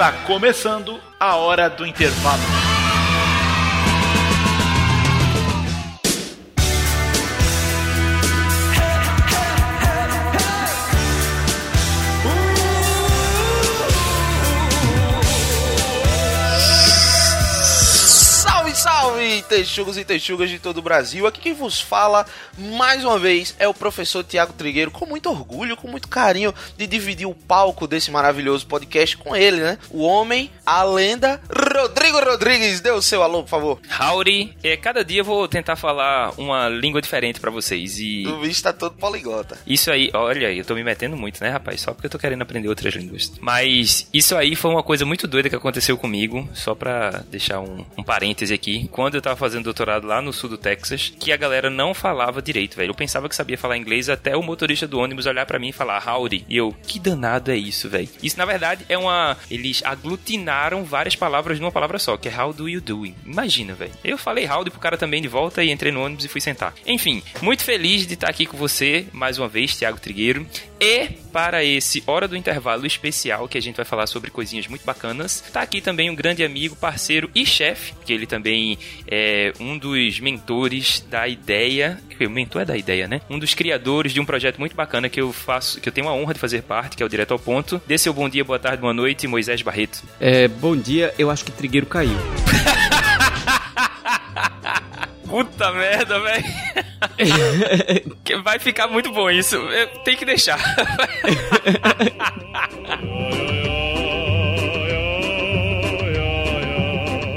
Está começando a hora do intervalo. Texugos e texugas de todo o Brasil. Aqui quem vos fala, mais uma vez, é o professor Tiago Trigueiro, com muito orgulho, com muito carinho de dividir o palco desse maravilhoso podcast com ele, né? O homem, a lenda, Rodrigo Rodrigues. Dê o seu alô, por favor. Howdy, é, cada dia eu vou tentar falar uma língua diferente pra vocês e O bicho tá todo poliglota. isso aí, olha eu tô me metendo muito, né, rapaz? Só porque eu tô querendo aprender outras línguas. Mas isso aí foi uma coisa muito doida que aconteceu comigo, só pra deixar um, um parêntese aqui. Quando eu tava fazendo doutorado lá no sul do Texas, que a galera não falava direito, velho. Eu pensava que sabia falar inglês até o motorista do ônibus olhar pra mim e falar howdy. E eu, que danado é isso, velho? Isso na verdade é uma. Eles aglutinaram várias palavras numa palavra só, que é how do you doing. Imagina, velho. Eu falei howdy pro cara também de volta e entrei no ônibus e fui sentar. Enfim, muito feliz de estar aqui com você mais uma vez, Thiago Trigueiro. E para esse Hora do Intervalo especial, que a gente vai falar sobre coisinhas muito bacanas, tá aqui também um grande amigo, parceiro e chefe, que ele também é um dos mentores da ideia. O mentor é da ideia, né? Um dos criadores de um projeto muito bacana que eu faço, que eu tenho a honra de fazer parte, que é o Direto ao Ponto. Dê seu bom dia, boa tarde, boa noite, Moisés Barreto. É, bom dia, eu acho que Trigueiro caiu. Puta merda, velho. Vai ficar muito bom isso. Tem que deixar.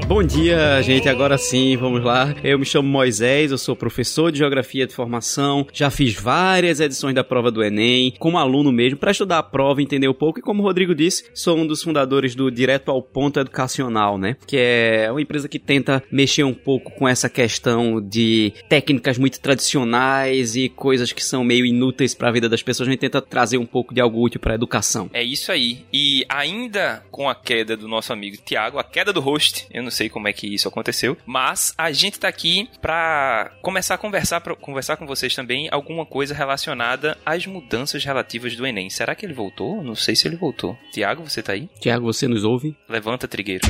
Bom dia, gente. Agora sim, vamos lá. Eu me chamo Moisés, eu sou professor de Geografia de Formação. Já fiz várias edições da prova do Enem, como aluno mesmo, para estudar a prova, entender um pouco. E como o Rodrigo disse, sou um dos fundadores do Direto ao Ponto Educacional, né? Que é uma empresa que tenta mexer um pouco com essa questão de técnicas muito tradicionais e coisas que são meio inúteis para a vida das pessoas. A gente tenta trazer um pouco de algo útil para a educação. É isso aí. E ainda com a queda do nosso amigo Tiago, a queda do host, eu não sei como é que isso aconteceu, mas a gente tá aqui pra começar a conversar, pra, conversar com vocês também alguma coisa relacionada às mudanças relativas do Enem. Será que ele voltou? Não sei se ele voltou. Tiago, você tá aí? Tiago, você nos ouve? Levanta, trigueiro.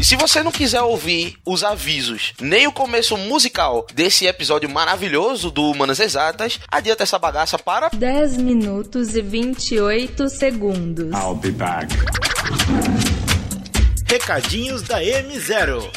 E se você não quiser ouvir os avisos, nem o começo musical desse episódio maravilhoso do Humanas Exatas, adianta essa bagaça para 10 minutos e 28 segundos. I'll be back. Recadinhos da M0.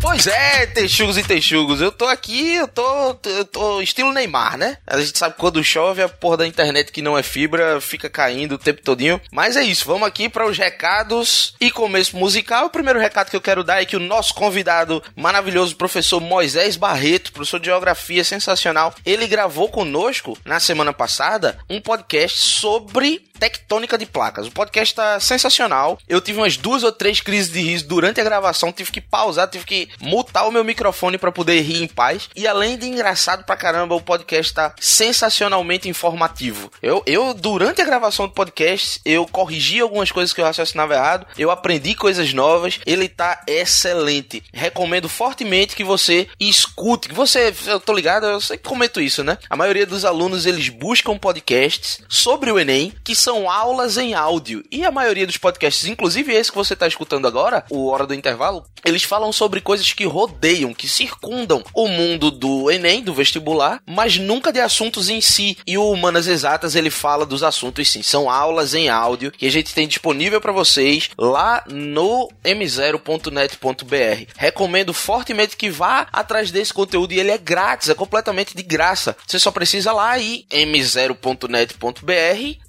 Pois é, texugos e texugos, eu tô aqui, eu tô, eu tô estilo Neymar, né? A gente sabe que quando chove a porra da internet que não é fibra fica caindo o tempo todinho. Mas é isso, vamos aqui para os recados e começo musical. O primeiro recado que eu quero dar é que o nosso convidado maravilhoso, professor Moisés Barreto, professor de geografia sensacional, ele gravou conosco na semana passada um podcast sobre tectônica de placas. O podcast tá sensacional. Eu tive umas duas ou três crises de riso durante a gravação, tive que pausar, tive que mutar o meu microfone para poder rir em paz. E além de engraçado pra caramba, o podcast tá sensacionalmente informativo. Eu, eu durante a gravação do podcast, eu corrigi algumas coisas que eu raciocinava errado, eu aprendi coisas novas. Ele tá excelente. Recomendo fortemente que você escute, que você, eu tô ligado, eu sempre comento isso, né? A maioria dos alunos eles buscam podcasts sobre o ENEM, que são aulas em áudio. E a maioria dos podcasts, inclusive esse que você está escutando agora, o Hora do Intervalo, eles falam sobre coisas que rodeiam, que circundam o mundo do Enem, do vestibular, mas nunca de assuntos em si. E o Humanas Exatas, ele fala dos assuntos sim. São aulas em áudio que a gente tem disponível para vocês lá no m0.net.br. Recomendo fortemente que vá atrás desse conteúdo e ele é grátis, é completamente de graça. Você só precisa lá ir m0.net.br,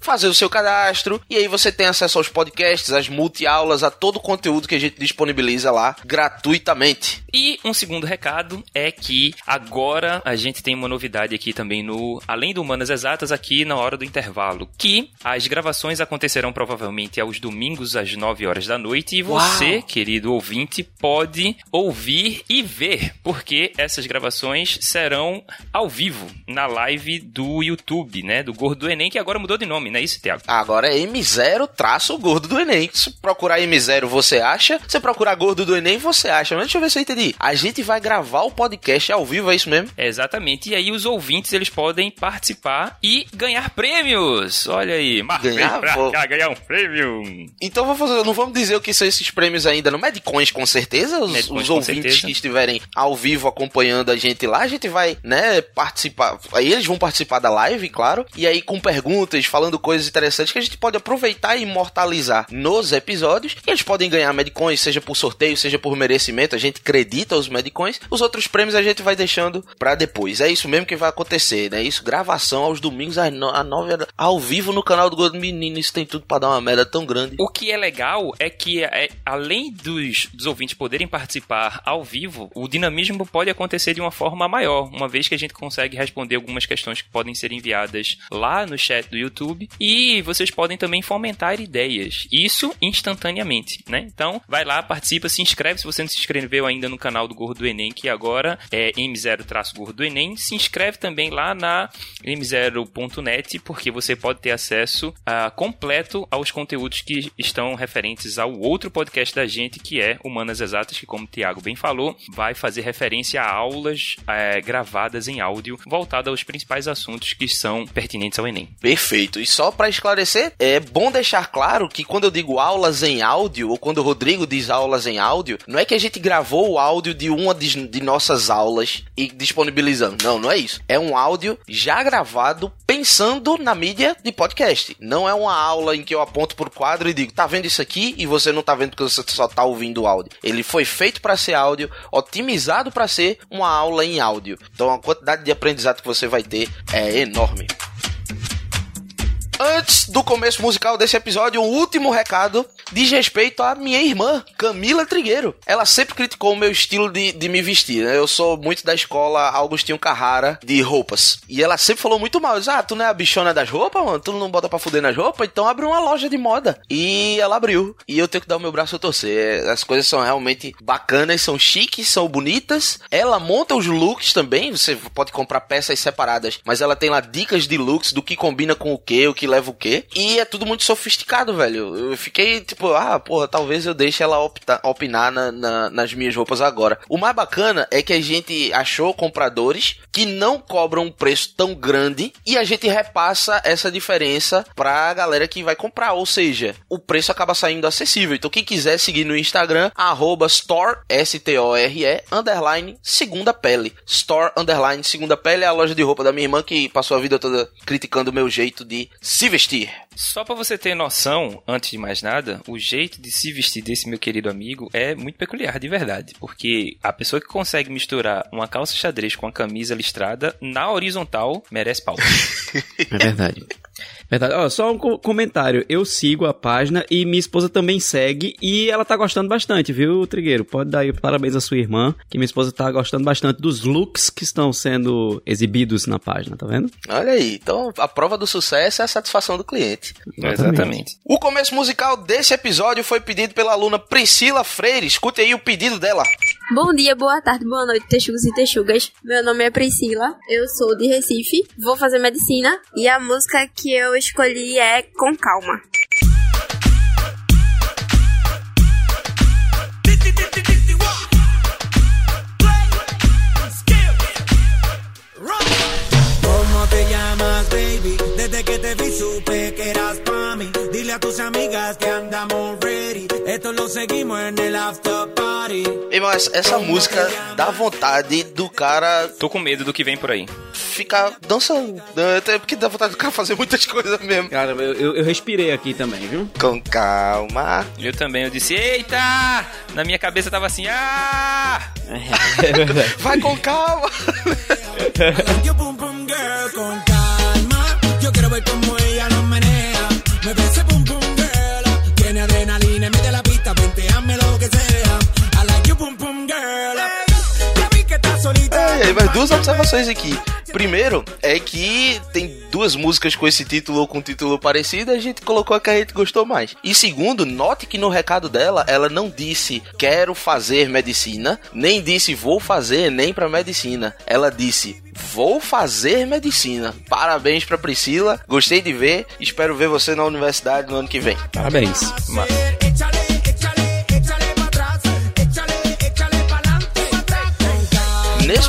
fazer o seu cadastro e aí você tem acesso aos podcasts, às multi-aulas, a todo o conteúdo que a gente disponibiliza lá gratuitamente. E um segundo recado é que agora a gente tem uma novidade aqui também no Além do Humanas Exatas aqui na hora do intervalo, que as gravações acontecerão provavelmente aos domingos às 9 horas da noite e você, Uau! querido ouvinte, pode ouvir e ver, porque essas gravações serão ao vivo na live do YouTube, né, do Gordo do Enem, que agora mudou de nome, não é isso, Thiago? Agora é M0 traço gordo do Enem. Se procurar M0 você acha, se procurar gordo do Enem você acha. Mas deixa eu ver se eu entendi. A gente vai gravar o podcast ao vivo, é isso mesmo? Exatamente. E aí os ouvintes eles podem participar e ganhar prêmios. Olha aí, Ganhar? pra Vou- cá, ganhar um prêmio. Então vou fazer, não vamos dizer o que são esses prêmios ainda no Medcoins, com certeza. Os, Medcoins, os ouvintes certeza. que estiverem ao vivo acompanhando a gente lá, a gente vai, né, participar. Aí eles vão participar da live, claro. E aí com perguntas, falando coisas interessantes que a gente pode aproveitar e imortalizar nos episódios. E eles podem ganhar Medcoins, seja por sorteio, seja por merecimento. A gente acredita os Medcoins. Os outros prêmios a gente vai deixando pra depois. É isso mesmo que vai acontecer, né? Isso, gravação aos domingos às no- às nove horas, ao vivo no canal do Gordo Menino. Isso tem tudo pra dar uma merda tão grande. O que é legal é que, é, além dos, dos ouvintes poderem participar ao vivo, o dinamismo pode acontecer de uma forma maior, uma vez que a gente consegue responder algumas questões que podem ser enviadas lá no chat do YouTube e vocês podem também fomentar ideias. Isso instantaneamente, né? Então, vai lá, participa, se inscreve se você não se inscreveu ainda no canal do Gordo do Enem, que agora é M0-Gordo do Enem. Se inscreve também lá na m0.net, porque você pode ter acesso ah, completo aos conteúdos que estão referentes ao outro podcast da gente, que é Humanas Exatas, que, como o Tiago bem falou, vai fazer referência a aulas eh, gravadas em áudio voltadas aos principais assuntos que são pertinentes ao Enem. Perfeito. E só pra esclarecer, é bom deixar claro que quando eu digo aulas em áudio, ou quando o Rodrigo diz aulas em áudio, não é que a gente gravou o áudio de uma de, de nossas aulas e disponibilizando. Não, não é isso. É um áudio já gravado pensando na mídia de podcast. Não é uma aula em que eu aponto pro quadro e digo, tá vendo isso aqui? E você não tá vendo porque você só tá ouvindo o áudio. Ele foi feito pra ser áudio, otimizado pra ser uma aula em áudio. Então a quantidade de aprendizado que você vai ter é enorme. Antes do começo musical desse episódio, um último recado diz respeito à minha irmã, Camila Trigueiro. Ela sempre criticou o meu estilo de, de me vestir, né? Eu sou muito da escola Augustinho Carrara de roupas. E ela sempre falou muito mal. Diz, ah, tu não é a bichona das roupas, mano? Tu não bota pra fuder nas roupas? Então abre uma loja de moda. E ela abriu. E eu tenho que dar o meu braço a torcer. As coisas são realmente bacanas, são chiques, são bonitas. Ela monta os looks também. Você pode comprar peças separadas, mas ela tem lá dicas de looks do que combina com o que, o que leva o que. E é tudo muito sofisticado, velho. Eu fiquei tipo, ah, porra, talvez eu deixe ela opta- opinar na- na- nas minhas roupas agora. O mais bacana é que a gente achou compradores que não cobram um preço tão grande e a gente repassa essa diferença pra galera que vai comprar. Ou seja, o preço acaba saindo acessível. Então, quem quiser seguir no Instagram, arroba store, S-T-O-R-E, underline, segunda pele. Store, underline, segunda pele é a loja de roupa da minha irmã que passou a vida toda criticando o meu jeito de se vestir. Só pra você ter noção, antes de mais nada, o jeito de se vestir desse meu querido amigo é muito peculiar, de verdade. Porque a pessoa que consegue misturar uma calça xadrez com a camisa listrada na horizontal merece pau. É verdade. Verdade. Ó, só um co- comentário. Eu sigo a página e minha esposa também segue e ela tá gostando bastante, viu, Trigueiro? Pode dar aí parabéns à sua irmã, que minha esposa tá gostando bastante dos looks que estão sendo exibidos na página, tá vendo? Olha aí, então a prova do sucesso é a satisfação do cliente. Exatamente. O começo musical desse episódio foi pedido pela aluna Priscila Freire. Escute aí o pedido dela. Bom dia, boa tarde, boa noite, texugos e texugas. Meu nome é Priscila, eu sou de Recife, vou fazer medicina e a música que eu escolhi é Com Calma. ¿Cómo te llamas, baby? Desde que te vi supe que eras pa' mí. Dile a tus amigas que andamos ready. Esto lo seguimos en el after party. Irmão, essa, essa música dá vontade do cara Tô com medo do que vem por aí. ficar dançando. né? Até porque dá vontade do cara fazer muitas coisas mesmo. Cara, eu, eu, eu respirei aqui também, viu? Com calma. Eu também, eu disse, eita! Na minha cabeça tava assim, ah! É verdade. Vai com calma. Ver cómo ella nos menea. Me ese pum pum girl. Tiene adrenalina solita. É, é, mas duas observações aqui. Primeiro é que tem duas músicas com esse título ou com título parecido, a gente colocou a que a gente gostou mais. E segundo, note que no recado dela, ela não disse quero fazer medicina, nem disse vou fazer nem pra medicina. Ela disse vou fazer medicina. Parabéns pra Priscila, gostei de ver, espero ver você na universidade no ano que vem. Parabéns. Échale,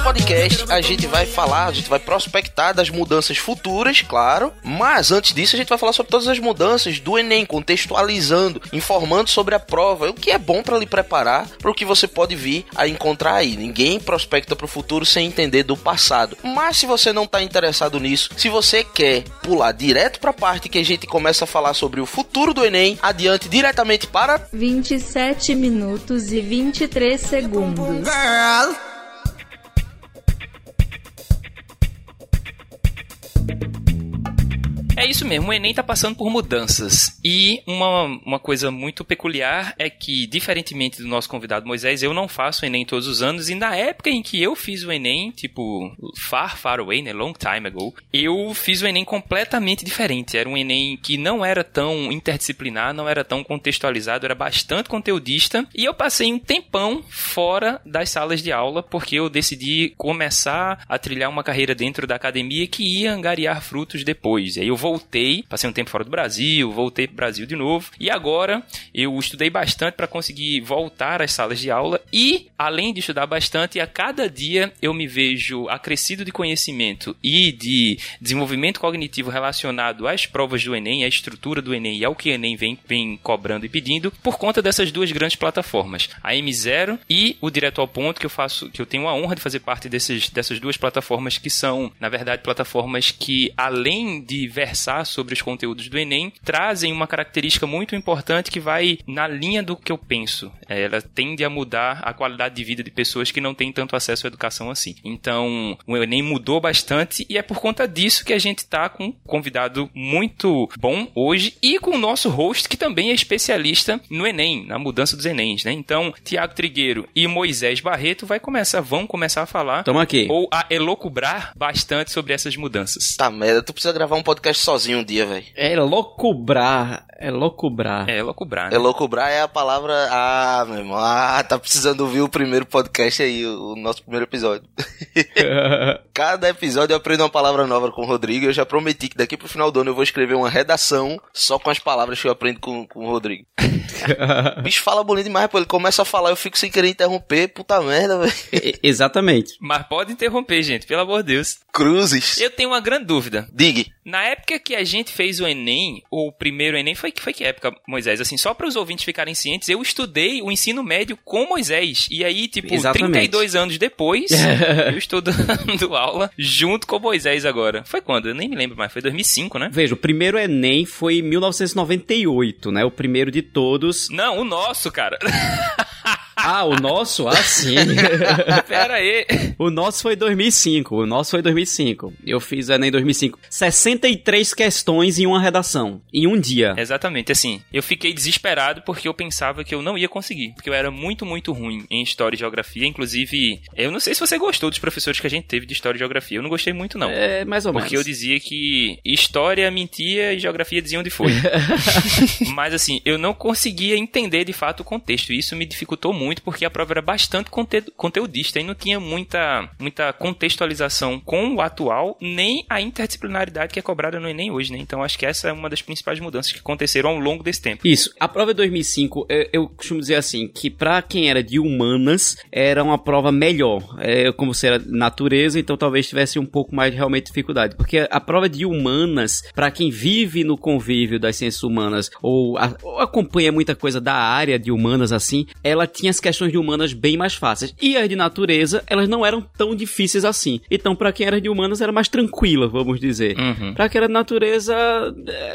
podcast a gente vai falar, a gente vai prospectar das mudanças futuras, claro, mas antes disso a gente vai falar sobre todas as mudanças do Enem, contextualizando, informando sobre a prova, o que é bom para lhe preparar para o que você pode vir a encontrar aí. Ninguém prospecta para o futuro sem entender do passado. Mas se você não está interessado nisso, se você quer pular direto para a parte que a gente começa a falar sobre o futuro do Enem, adiante diretamente para 27 minutos e 23 segundos. Girl. Bye. É isso mesmo, o Enem tá passando por mudanças. E uma, uma coisa muito peculiar é que, diferentemente do nosso convidado Moisés, eu não faço o Enem todos os anos. E na época em que eu fiz o Enem, tipo, far, far away, né? Long time ago, eu fiz o Enem completamente diferente. Era um Enem que não era tão interdisciplinar, não era tão contextualizado, era bastante conteudista. E eu passei um tempão fora das salas de aula, porque eu decidi começar a trilhar uma carreira dentro da academia que ia angariar frutos depois. E aí eu voltei, passei um tempo fora do Brasil, voltei pro Brasil de novo. E agora eu estudei bastante para conseguir voltar às salas de aula e, além de estudar bastante, a cada dia eu me vejo acrescido de conhecimento e de desenvolvimento cognitivo relacionado às provas do Enem, à estrutura do Enem e ao que o Enem vem, vem cobrando e pedindo, por conta dessas duas grandes plataformas, a M0 e o Direto ao Ponto, que eu faço, que eu tenho a honra de fazer parte desses, dessas duas plataformas que são, na verdade, plataformas que, além de versar sobre os conteúdos do Enem, trazem uma característica muito importante que vai na linha do que eu penso. É, ela tende a mudar a qualidade de vida de pessoas que não têm tanto acesso à educação assim. Então, o Enem mudou bastante e é por conta disso que a gente está com um convidado muito bom hoje e com o nosso host que também é especialista no Enem, na mudança dos Enems, né? Então, Tiago Trigueiro e Moisés Barreto vai começar, vão começar a falar Toma aqui. ou a elocubrar bastante sobre essas mudanças. Tá merda, tu precisa gravar um podcast sozinho um dia, velho. É loucubrar. É loucubrar. É, elocubrar, né? Elocubrar é a palavra. Ah, meu irmão. Ah, tá precisando ouvir o primeiro podcast aí, o o nosso primeiro episódio. Cada episódio eu aprendo uma palavra nova com o Rodrigo. Eu já prometi que daqui pro final do ano eu vou escrever uma redação só com as palavras que eu aprendo com, com o Rodrigo. O bicho fala bonito demais, pô. Ele começa a falar, eu fico sem querer interromper. Puta merda, velho. Exatamente. Mas pode interromper, gente, pelo amor de Deus. Cruzes. Eu tenho uma grande dúvida. Digue. Na época que a gente fez o Enem, o primeiro Enem, foi, foi que época, Moisés? Assim, só para os ouvintes ficarem cientes, eu estudei o ensino médio com Moisés. E aí, tipo, Exatamente. 32 anos depois, eu estou dando aula junto com Moisés agora. Foi quando? Eu nem me lembro mais. Foi 2005, né? Veja, o primeiro Enem foi em 1998, né? O primeiro de todos. Não, o nosso, cara. Ah, o nosso? Ah, sim. Pera aí. o nosso foi 2005. O nosso foi 2005. Eu fiz o Enem em 2005. 63 questões em uma redação. Em um dia. Exatamente, assim, eu fiquei desesperado porque eu pensava que eu não ia conseguir, porque eu era muito, muito ruim em História e Geografia, inclusive, eu não sei se você gostou dos professores que a gente teve de História e Geografia, eu não gostei muito não. É, mais ou Porque eu menos. dizia que história mentia e geografia dizia onde foi. Mas assim, eu não conseguia entender de fato o contexto. E isso me dificultou muito porque a prova era bastante conte conteudista e não tinha muita, muita contextualização com o atual, nem a interdisciplinaridade que é cobrada no Enem hoje, né? Então acho que essa é uma das principais mudanças que aconteceram ao longo desse tempo. Isso. A prova de 2005, eu, eu costumo dizer assim, que pra quem era de humanas, era uma prova melhor. É, como você era natureza, então talvez tivesse um pouco mais de realmente dificuldade. Porque a prova de humanas, pra quem vive no convívio das ciências humanas, ou, a- ou acompanha muita coisa da área de humanas assim, ela tinha as questões de humanas bem mais fáceis. E as de natureza, elas não eram tão difíceis assim. Então, pra quem era de humanas, era mais tranquila, vamos dizer. Uhum. Pra que era de natureza,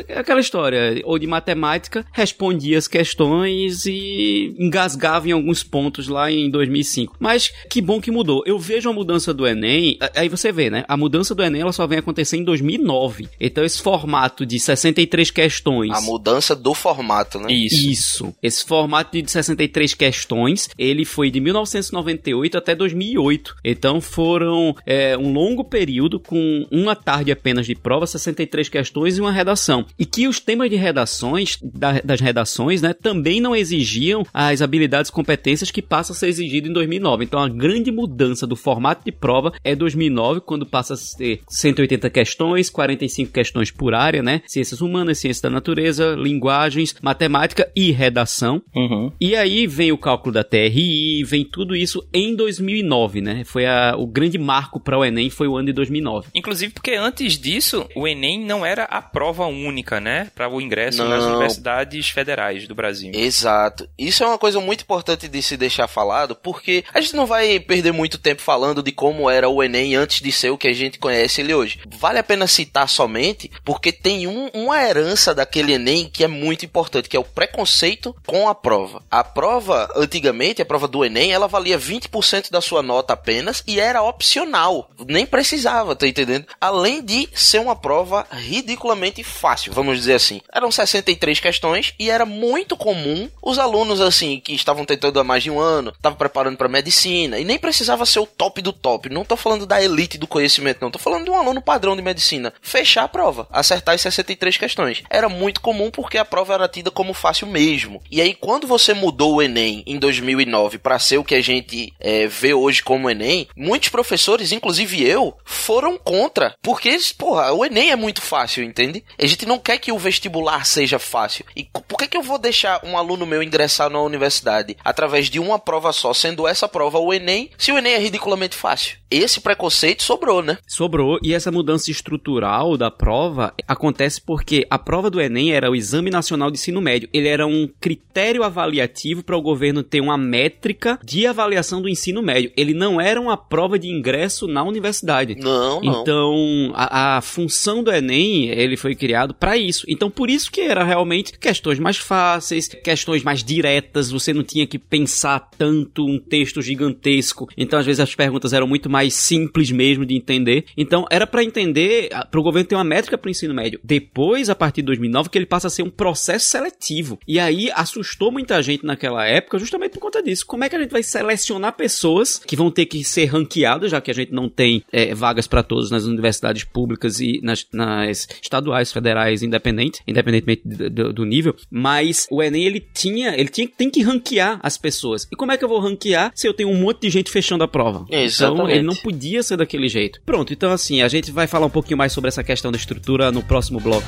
é aquela história. Ou de matemática, respondia as questões e engasgava em alguns pontos lá em 2005. Mas que bom que mudou. Eu vejo a mudança do Enem, aí você vê, né? A mudança do Enem ela só vem acontecer em 2009. Então esse formato de 63 questões. A mudança do formato, né? Isso. Isso. Esse formato de 63 questões, ele foi de 1998 até 2008. Então foram é, um longo período com uma tarde apenas de prova, 63 questões e uma redação. E que os temas de redações, da- das redações, né, também não exigiam as habilidades e competências que passam a ser exigido em 2009. Então a grande mudança do formato de prova é 2009, quando passa a ser 180 questões, 45 questões por área, né? Ciências humanas, ciência da natureza, linguagens, matemática e redação. Uhum. E aí vem o cálculo da TRI, vem tudo isso em 2009, né? Foi a, o grande marco para o Enem, foi o ano de 2009. Inclusive porque antes disso, o Enem não era a prova única, né? Para o ingresso nas Não. universidades federais do Brasil. Exato. Isso é uma coisa muito importante de se deixar falado, porque a gente não vai perder muito tempo falando de como era o Enem antes de ser o que a gente conhece ele hoje. Vale a pena citar somente porque tem um- uma herança daquele Enem que é muito importante, que é o preconceito com a prova. A prova, antigamente, a prova do Enem, ela valia 20% da sua nota apenas e era opcional. Nem precisava, tá entendendo? Além de ser uma prova ridiculamente fácil, vamos dizer assim. Eram 63 questões e era muito comum os alunos, assim, que estavam tentando há mais de um ano, estavam preparando para medicina, e nem precisava ser o top do top. Não tô falando da elite do conhecimento, não. Tô falando de um aluno padrão de medicina. Fechar a prova, acertar as 63 questões. Era muito comum porque a prova era tida como fácil mesmo. E aí, quando você mudou o Enem em 2009 para ser o que a gente é, vê hoje como Enem, muitos professores, inclusive eu, foram contra. Porque, eles, porra, o Enem é muito fácil, entende? A gente não quer que o vestibular seja fácil. E por que, que eu vou deixar um aluno meu ingressar na universidade através de uma prova só, sendo essa prova o Enem, se o Enem é ridiculamente fácil? Esse preconceito sobrou, né? Sobrou, e essa mudança estrutural da prova acontece porque a prova do Enem era o Exame Nacional de Ensino Médio. Ele era um critério avaliativo para o governo ter uma métrica de avaliação do ensino médio. Ele não era uma prova de ingresso na universidade. Não, não. Então, a, a função do Enem, ele foi criado para isso. Então, por isso que era realmente questões mais fáceis, questões mais diretas, você não tinha que pensar tanto um texto gigantesco. Então, às vezes as perguntas eram muito mais simples mesmo de entender. Então, era para entender, para o governo ter uma métrica para o ensino médio. Depois, a partir de 2009, que ele passa a ser um processo seletivo. E aí assustou muita gente naquela época, justamente por conta disso. Como é que a gente vai selecionar pessoas que vão ter que ser ranqueadas, já que a gente não tem é, vagas para todos nas universidades públicas e nas, nas estaduais, federais, independente, independentemente do, do- nível. Mas o Enem ele tinha, ele tinha, tem que ranquear as pessoas. E como é que eu vou ranquear se eu tenho um monte de gente fechando a prova? Então Exatamente. ele não podia ser daquele jeito. Pronto, então assim, a gente vai falar um pouquinho mais sobre essa questão da estrutura no próximo bloco.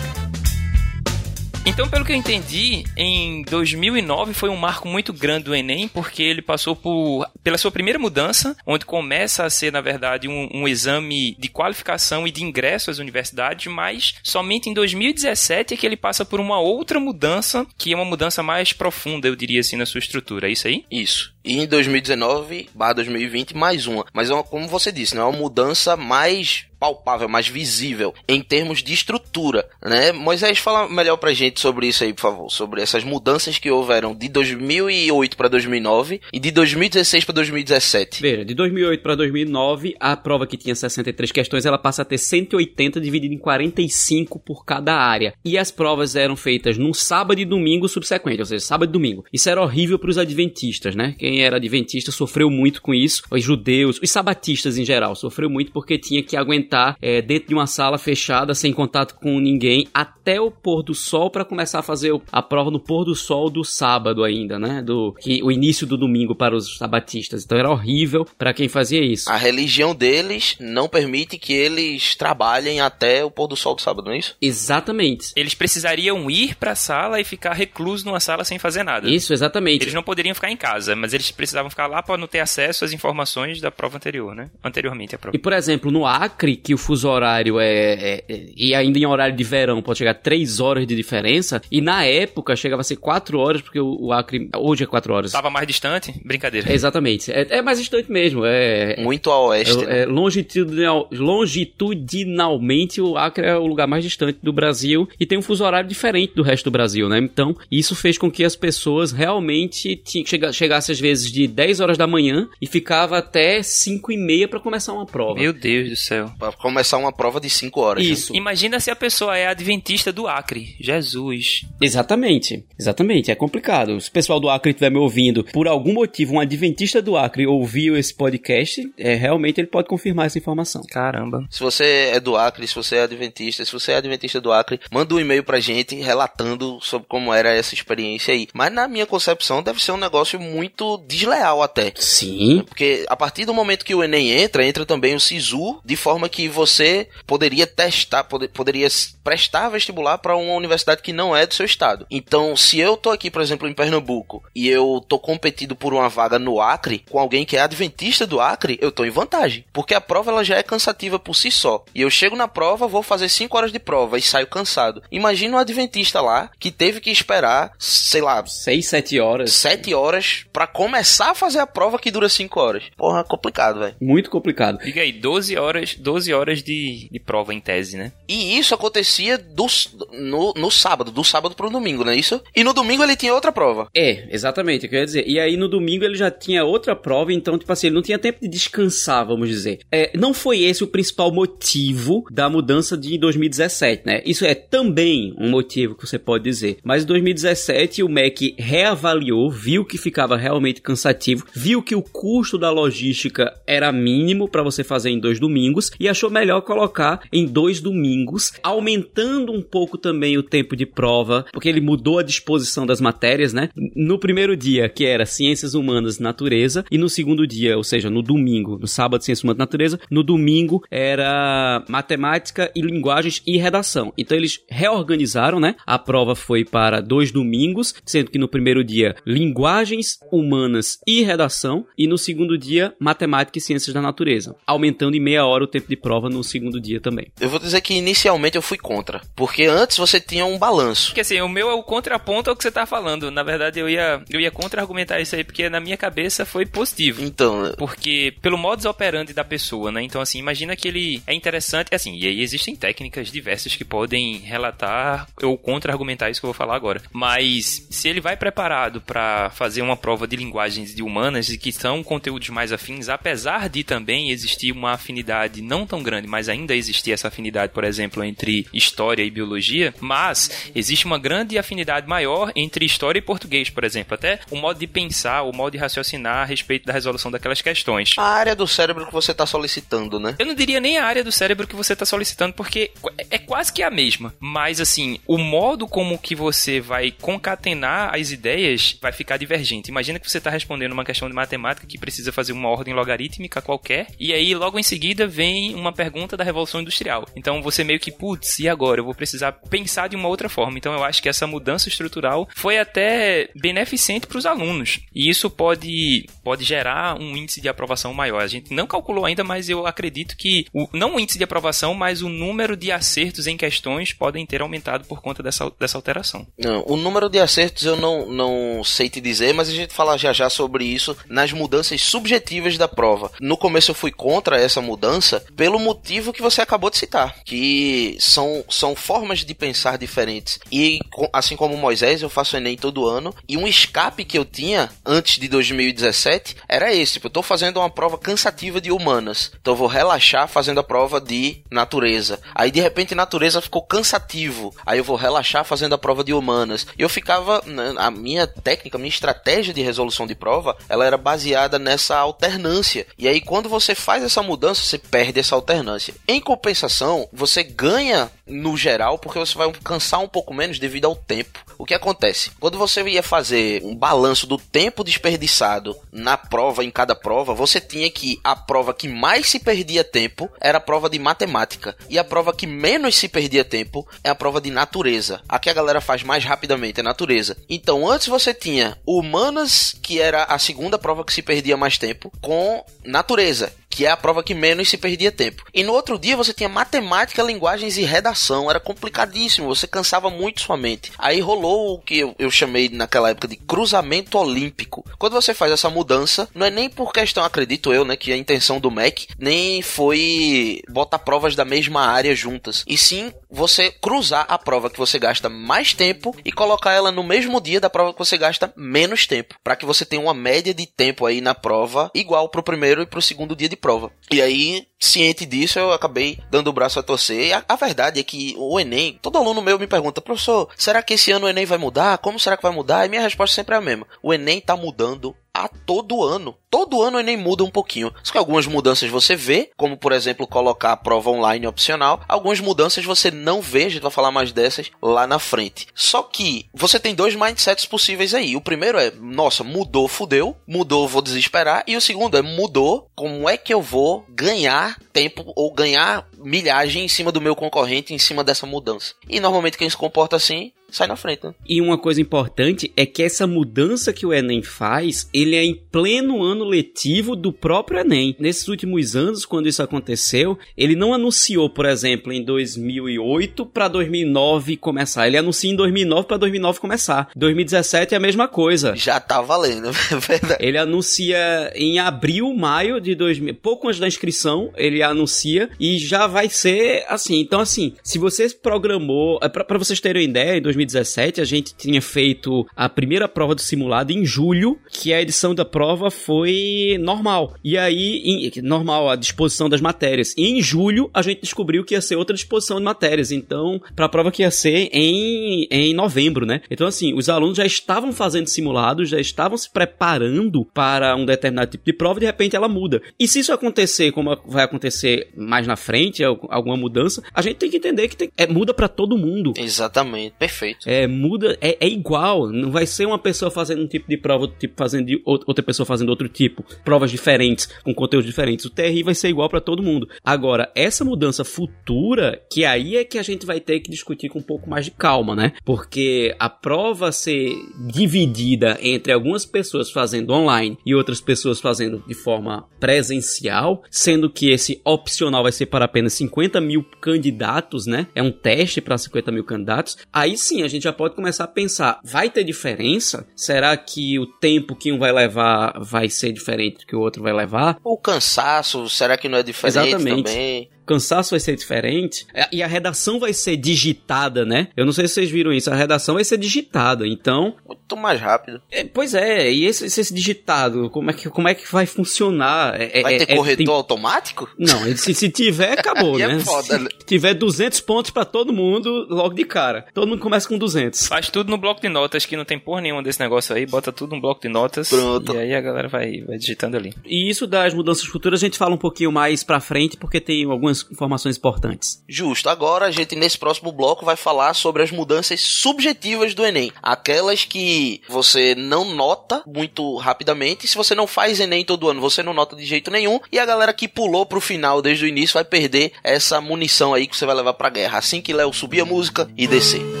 Então, pelo que eu entendi, em 2009 foi um marco muito grande do Enem, porque ele passou por, pela sua primeira mudança, onde começa a ser, na verdade, um, um exame de qualificação e de ingresso às universidades, mas somente em 2017 é que ele passa por uma outra mudança, que é uma mudança mais profunda, eu diria assim, na sua estrutura. É isso aí? Isso. E em 2019, barra 2020, mais uma. Mas é uma, como você disse, não é uma mudança mais palpável, mais visível em termos de estrutura, né? Moisés, fala melhor pra gente sobre isso aí, por favor, sobre essas mudanças que houveram de 2008 para 2009 e de 2016 para 2017. Veja, de 2008 para 2009, a prova que tinha 63 questões, ela passa a ter 180 dividido em 45 por cada área. E as provas eram feitas num sábado e domingo subsequente, ou seja, sábado e domingo. Isso era horrível para os adventistas, né? Era adventista sofreu muito com isso. Os judeus, os sabatistas em geral, sofreu muito porque tinha que aguentar é, dentro de uma sala fechada, sem contato com ninguém, até o pôr do sol para começar a fazer a prova no pôr do sol do sábado ainda, né? Do que o início do domingo para os sabatistas. Então era horrível para quem fazia isso. A religião deles não permite que eles trabalhem até o pôr do sol do sábado, não é isso? Exatamente. Eles precisariam ir pra sala e ficar reclusos numa sala sem fazer nada. Isso, exatamente. Eles não poderiam ficar em casa, mas eles precisavam ficar lá para não ter acesso às informações da prova anterior, né? Anteriormente à prova. E, por exemplo, no Acre, que o fuso horário é, é- é- E ainda em horário de verão pode chegar a 3 horas de diferença. E na época chegava a ser 4 horas, porque o, o Acre. Hoje é 4 horas. Tava mais distante? Brincadeira. Exatamente. É, é mais distante mesmo. É. Muito a oeste, né? É, é, longitudinal- longitudinalmente, o Acre é o lugar mais distante do Brasil e tem um fuso horário diferente do resto do Brasil, né? Então, isso fez com que as pessoas realmente tinham, chegassem às vezes de 10 horas da manhã e ficava até 5 e meia para começar uma prova. Meu Deus do céu. Pra começar uma prova de 5 horas. né? Isso. Imagina se a pessoa é adventista do Acre. Jesus. Exatamente, exatamente, é complicado. Se o pessoal do Acre estiver me ouvindo, por algum motivo, um adventista do Acre ouviu esse podcast, é, realmente ele pode confirmar essa informação. Caramba. Se você é do Acre, se você é adventista, se você é adventista do Acre, manda um e-mail pra gente relatando sobre como era essa experiência aí. Mas na minha concepção deve ser um negócio muito desleal até. Sim. Porque a partir do momento que o Enem entra, entra também o SISU, de forma que você poderia testar, pode- poderia prestar vestibular para uma universidade que não é do seu estado. Então, se eu tô aqui, por exemplo, em Pernambuco, e eu tô competindo por uma vaga no Acre, com alguém que é adventista do Acre, eu tô em vantagem. Porque a prova ela já é cansativa por si só. E eu chego na prova, vou fazer 5 horas de prova e saio cansado. Imagina um adventista lá que teve que esperar, sei lá, Seis, sete horas. sete horas pra começar a fazer a prova que dura cinco horas. Porra, complicado, velho. Muito complicado. Diga aí, 12 horas, 12 horas de, de prova em tese, né? E isso acontecia do, no, no sábado, do sábado pro domingo, não é isso? E no domingo ele tinha outra prova. É, exatamente, é o que eu ia dizer. E aí no domingo ele já tinha outra prova, então, tipo assim, ele não tinha tempo de descansar, vamos dizer. É, não foi esse o principal motivo da mudança de 2017, né? Isso é também um motivo que você pode dizer. Mas em 2017 o MEC reavaliou, viu que ficava realmente cansativo, viu que o custo da logística era mínimo para você fazer em dois domingos e achou melhor colocar em dois domingos, aumentando um pouco também o tempo de prova, porque ele mudou a disposição das matérias, né? No primeiro dia, que era Ciências Humanas e Natureza, e no segundo dia, ou seja, no domingo, no sábado Ciências Humanas e Natureza, no domingo era Matemática e Linguagens e Redação. Então eles reorganizaram, né? A prova foi para dois domingos, sendo que no primeiro dia Linguagens Humanas e Redação, e no segundo dia Matemática e Ciências da Natureza, aumentando em meia hora o tempo de prova no segundo dia também. Eu vou dizer que inicialmente eu fui contra. Porque antes você tinha um balanço. Porque assim, o meu é o contraponto ao que você tá falando. Na verdade, eu ia, eu ia contra-argumentar isso aí, porque na minha cabeça foi positivo. Então, Porque, pelo modus operandi da pessoa, né? Então, assim, imagina que ele é interessante. Assim, e aí existem técnicas diversas que podem relatar ou contra-argumentar isso que eu vou falar agora. Mas, se ele vai preparado para fazer uma prova de linguagens de humanas e que são conteúdos mais afins, apesar de também existir uma afinidade não tão grande, mas ainda existir essa afinidade, por exemplo, entre história e biologia, mas existe uma grande afinidade maior entre história e português, por exemplo. Até o modo de pensar, o modo de raciocinar a respeito da resolução daquelas questões. a área do cérebro que você tá solicitando, né? Eu não diria nem a área do cérebro que você está solicitando, porque é quase que a mesma. Mas, assim, o modo como que você vai concatenar as ideias vai ficar divergente. Imagina que você está respondendo uma questão de matemática que precisa fazer uma ordem logarítmica qualquer, e aí logo em seguida vem uma pergunta da Revolução Industrial. Então você meio que, putz, e agora? Eu vou precisar pensar de uma outra forma. Então eu acho que essa mudança estrutural foi até beneficente para os alunos. E isso pode, pode gerar um índice de aprovação maior. A gente não calculou ainda, mas eu acredito que o, não o índice de aprovação, mas o número de acertos em questões podem ter aumentado por conta dessa, dessa alteração. Não, o número de acertos eu não, não sei te dizer, mas a gente fala já já sobre isso nas mudanças subjetivas da prova. No começo eu fui contra essa mudança pelo motivo que você acabou de citar, que são, são formas de pensar diferentes. E assim como Moisés, eu faço Enem todo ano, e um escape que eu tinha antes de 2017 era esse, tipo, eu tô fazendo uma prova cansativa de humanas, então eu vou relaxar fazendo a prova de natureza. Aí de repente natureza ficou cansativo, aí eu vou relaxar fazendo a prova de humanas. E eu ficava, né, a minha técnica, a minha estratégia de resolução de prova, ela era baseada nessa alternância. E aí quando você faz essa mudança, você perde essa alternância. Em compensação, você ganha no geral, porque você vai cansar um pouco menos devido ao tempo. O que acontece? Quando você ia fazer um balanço do tempo desperdiçado na prova, em cada prova, você tinha que a prova que mais se perdia tempo era a prova de matemática. E a prova que menos se perdia tempo é a prova de natureza. A que a galera faz mais rapidamente é natureza. Então, antes você tinha humanas, que era a segunda prova que se perdia mais tempo, com natureza, que é a prova que menos se perdia tempo. E no outro dia você tinha matemática, linguagens e redação. Era complicadíssimo, você cansava muito sua mente. Aí rolou o que eu, eu chamei naquela época de cruzamento olímpico. Quando você faz essa mudança, não é nem por questão, acredito eu, né, que a intenção do MEC nem foi botar provas da mesma área juntas. E sim você cruzar a prova que você gasta mais tempo e colocar ela no mesmo dia da prova que você gasta menos tempo, para que você tenha uma média de tempo aí na prova igual pro primeiro e pro segundo dia de prova. E aí ciente disso, eu acabei dando o braço a torcer. A, a verdade é que o Enem, todo aluno meu me pergunta, professor, será que esse ano o Enem vai mudar? Como será que vai mudar? E minha resposta sempre é a mesma. O Enem tá mudando a todo ano. Todo ano o Enem muda um pouquinho. Só que algumas mudanças você vê, como por exemplo colocar a prova online opcional. Algumas mudanças você não vê, a gente vai falar mais dessas lá na frente. Só que você tem dois mindsets possíveis aí. O primeiro é, nossa, mudou, fudeu. Mudou, vou desesperar. E o segundo é, mudou, como é que eu vou ganhar tempo ou ganhar milhagem em cima do meu concorrente, em cima dessa mudança? E normalmente quem se comporta assim sai na frente, né? E uma coisa importante é que essa mudança que o Enem faz, ele é em pleno ano letivo do próprio Enem. Nesses últimos anos, quando isso aconteceu, ele não anunciou, por exemplo, em 2008 para 2009 começar. Ele anuncia em 2009 para 2009 começar. 2017 é a mesma coisa. Já tá valendo, é verdade. Ele anuncia em abril, maio de 2000, pouco antes da inscrição, ele anuncia e já vai ser assim. Então, assim, se você programou, é para vocês terem uma ideia, em 2017 a gente tinha feito a primeira prova do simulado em julho, que a edição da prova foi normal. E aí, em- normal, a disposição das matérias. E em julho a gente descobriu que ia ser outra disposição de matérias. Então, para a prova que ia ser em, em novembro, né? Então, assim, os alunos já estavam fazendo simulados, já estavam se preparando para um determinado tipo de prova e de repente ela muda. E se isso acontecer, como vai acontecer mais na frente, al- alguma mudança, a gente tem que entender que tem- é, muda para todo mundo. Exatamente, perfeito. É, muda, é, é igual. Não vai ser uma pessoa fazendo um tipo de prova, outro tipo fazendo de, ou- outra pessoa fazendo outro tipo. Provas diferentes, com conteúdos diferentes. O TRI vai ser igual para todo mundo. Agora, essa mudança futura, que aí é que a gente vai ter que discutir com um pouco mais de calma, né? Porque a prova ser dividida entre algumas pessoas fazendo online e outras pessoas fazendo de forma presencial, sendo que esse opcional vai ser para apenas 50 mil candidatos, né? É um teste para 50 mil candidatos. Aí sim a gente já pode começar a pensar: vai ter diferença? Será que o tempo que um vai levar vai ser diferente do que o outro vai levar? O cansaço, será que não é diferente Exatamente. também? Cansaço vai ser diferente É, e a redação vai ser digitada, né? Eu não sei se vocês viram isso, a redação vai ser digitada. Então, Muito mais rápido. é, pois é, e esse, esse digitado, como é que, como é que vai funcionar? É- Vai é- ter é- corretor tem- automático? Não, se, se tiver, acabou, é né? foda, né? Se tiver 200 pontos pra todo mundo, logo de cara. Todo mundo começa com 200. Faz tudo no bloco de notas, que não tem porra nenhuma desse negócio aí, bota tudo no bloco de notas. Pronto. E aí a galera vai, vai digitando ali. E isso das mudanças futuras a gente fala um pouquinho mais pra frente, porque tem algumas informações importantes. Justo. Agora a gente, nesse próximo bloco, vai falar sobre as mudanças subjetivas do Enem. Aquelas que você não nota muito rapidamente. Se você não faz Enem todo ano, você não nota de jeito nenhum. E a galera que pulou pro final desde o início vai perder essa munição aí que você vai levar pra guerra. Assim que Léo subir a música e descer.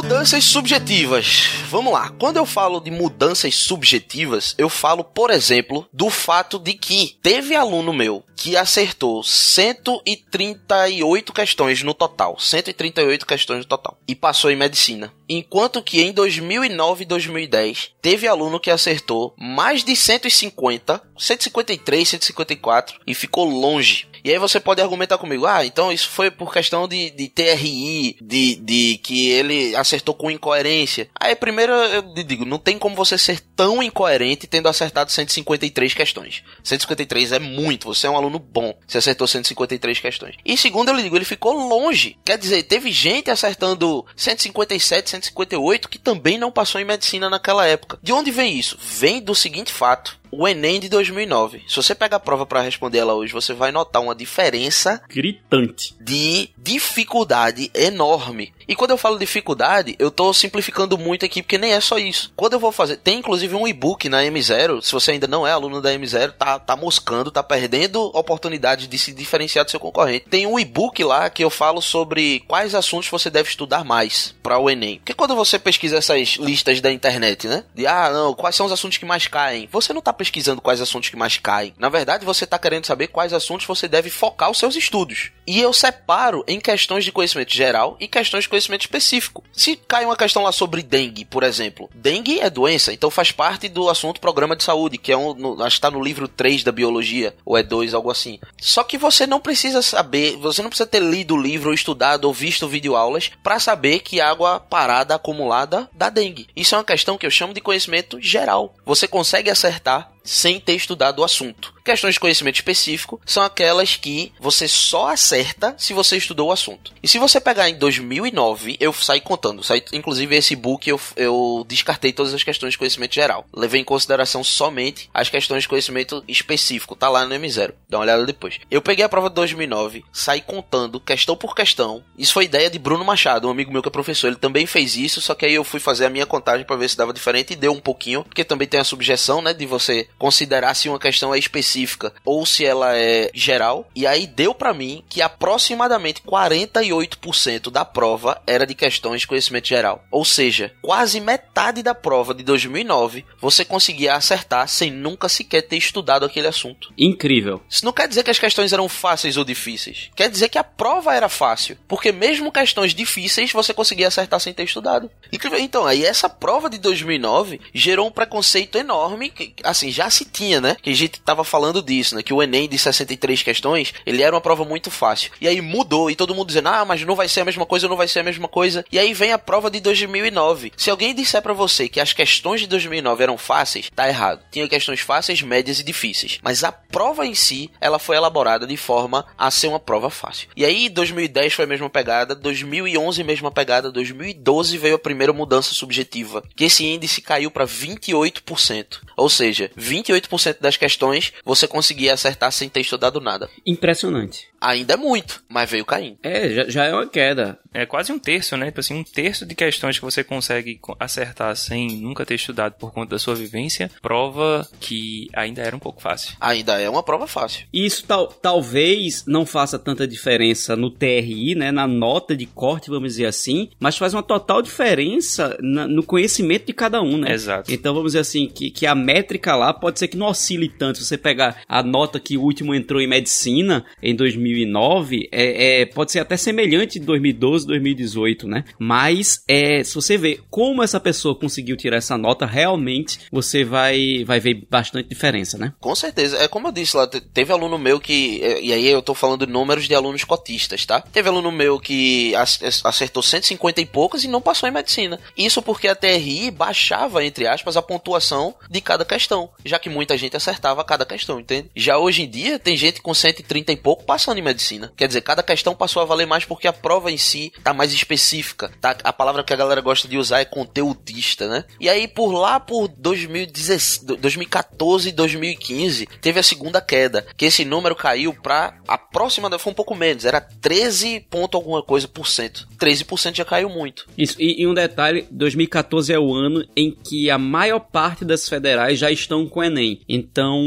Mudanças subjetivas. Vamos lá. Quando eu falo de mudanças subjetivas, eu falo, por exemplo, do fato de que teve aluno meu que acertou 138 questões no total. 138 questões no total. E passou em medicina. Enquanto que em 2009 e 2010 teve aluno que acertou mais de 150, 153, 154 e ficou longe. E aí você pode argumentar comigo, ah, então isso foi por questão de, de TRI, de, de que ele acertou com incoerência. Aí primeiro eu digo, não tem como você ser tão incoerente tendo acertado 153 questões. 153 é muito, você é um aluno bom, você acertou 153 questões. E segundo eu lhe digo, ele ficou longe. Quer dizer, teve gente acertando 157, 158 que também não passou em medicina naquela época. De onde vem isso? Vem do seguinte fato. O Enem de 2009. Se você pega a prova para responder ela hoje, você vai notar uma diferença Gritante. de dificuldade enorme. E quando eu falo dificuldade, eu tô simplificando muito aqui porque nem é só isso. Quando eu vou fazer, tem inclusive um e-book na M0, se você ainda não é aluno da M0, tá, tá moscando, tá perdendo oportunidade de se diferenciar do seu concorrente. Tem um e-book lá que eu falo sobre quais assuntos você deve estudar mais para o Enem. Porque quando você pesquisa essas listas da internet, né? De ah, não, quais são os assuntos que mais caem? Você não tá pesquisando quais assuntos que mais caem. Na verdade, você tá querendo saber quais assuntos você deve focar os seus estudos. E eu separo em questões de conhecimento geral e questões de conhecimento específico. Se cai uma questão lá sobre dengue, por exemplo. Dengue é doença, então faz parte do assunto programa de saúde, que é um, no, acho que tá no livro 3 da biologia, ou é 2, algo assim. Só que você não precisa saber, você não precisa ter lido o livro, ou estudado, ou visto videoaulas para saber que água parada acumulada dá dengue. Isso é uma questão que eu chamo de conhecimento geral. Você consegue acertar 감사합니다. Sem ter estudado o assunto. Questões de conhecimento específico são aquelas que você só acerta se você estudou o assunto. E se você pegar em 2009, eu saí contando, saí, inclusive esse book eu, eu descartei todas as questões de conhecimento geral. Levei em consideração somente as questões de conhecimento específico, tá lá no M0. Dá uma olhada depois. Eu peguei a prova de 2009, saí contando questão por questão. Isso foi ideia de Bruno Machado, um amigo meu que é professor. Ele também fez isso, só que aí eu fui fazer a minha contagem para ver se dava diferente e deu um pouquinho, porque também tem a subjeção, né, de você considerar se uma questão é específica ou se ela é geral. E aí deu para mim que aproximadamente 48% da prova era de questões de conhecimento geral. Ou seja, quase metade da prova de 2009 você conseguia acertar sem nunca sequer ter estudado aquele assunto. Incrível. Isso não quer dizer que as questões eram fáceis ou difíceis. Quer dizer que a prova era fácil. Porque mesmo questões difíceis você conseguia acertar sem ter estudado. Incrível. Então, aí essa prova de 2009 gerou um preconceito enorme. Que, assim, já se tinha, né? Que a gente tava falando disso, né? Que o Enem de 63 questões, ele era uma prova muito fácil. E aí mudou, e todo mundo dizendo, ah, mas não vai ser a mesma coisa, não vai ser a mesma coisa. E aí vem a prova de 2009. Se alguém disser para você que as questões de 2009 eram fáceis, tá errado. Tinha questões fáceis, médias e difíceis. Mas a prova em si, ela foi elaborada de forma a ser uma prova fácil. E aí 2010 foi a mesma pegada, 2011 mesma pegada, 2012 veio a primeira mudança subjetiva, que esse índice caiu para 28%. Ou seja, 28% das questões você conseguia acertar sem ter estudado nada. Impressionante. Ainda é muito, mas veio caindo. É, já, já é uma queda. É quase um terço, né? Tipo assim, um terço de questões que você consegue co- acertar sem nunca ter estudado por conta da sua vivência, prova que ainda era um pouco fácil. Ainda é uma prova fácil. E Isso tal, talvez não faça tanta diferença no TRI, né, na nota de corte, vamos dizer assim, mas faz uma total diferença na- no conhecimento de cada um, né? Exato. Então vamos dizer assim, que, que a métrica lá pode ser que não oscile tanto. Se você pegar a nota que o último entrou em medicina em 2009, é, é, pode ser até semelhante de 2012, 2018, né? Mas é, se você ver como essa pessoa conseguiu tirar essa nota, realmente você vai, vai ver bastante diferença, né? Com certeza. É como eu disse lá, te- teve aluno meu que. é, E aí eu tô falando de números de alunos cotistas, tá? Teve aluno meu que ac- acertou 150 e poucos e não passou em medicina. Isso porque a TRI baixava, entre aspas, a pontuação de cada questão. Já que muita gente acertava cada questão, entende? Já hoje em dia tem gente com 130 e pouco passando em medicina. Quer dizer, cada questão passou a valer mais porque a prova em si tá mais específica. Tá? A palavra que a galera gosta de usar é conteudista, né? E aí por lá por 2016, 2014 e 2015 teve a segunda queda, que esse número caiu pra a próxima, foi um pouco menos, era 13 ponto alguma coisa por cento. 13% já caiu muito. Isso, e, e um detalhe, 2014 é o ano em que a maior parte das federais já estão com o Enem. Então,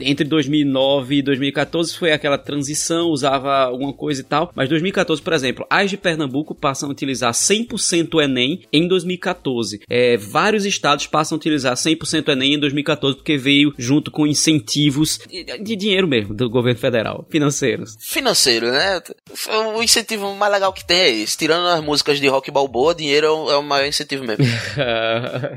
entre 2009 e 2014 foi aquela transição, usava alguma coisa e tal, mas 2014, por exemplo, as de Pernambuco passam a utilizar 100% o Enem em 2014. É, vários estados passam a utilizar 100% o Enem em 2014 porque veio junto com incentivos de, dinheiro mesmo do governo federal, financeiros. Financeiro, né? O incentivo mais legal que tem é esse. Tirando as músicas de rock balboa, dinheiro é o, é o maior incentivo mesmo.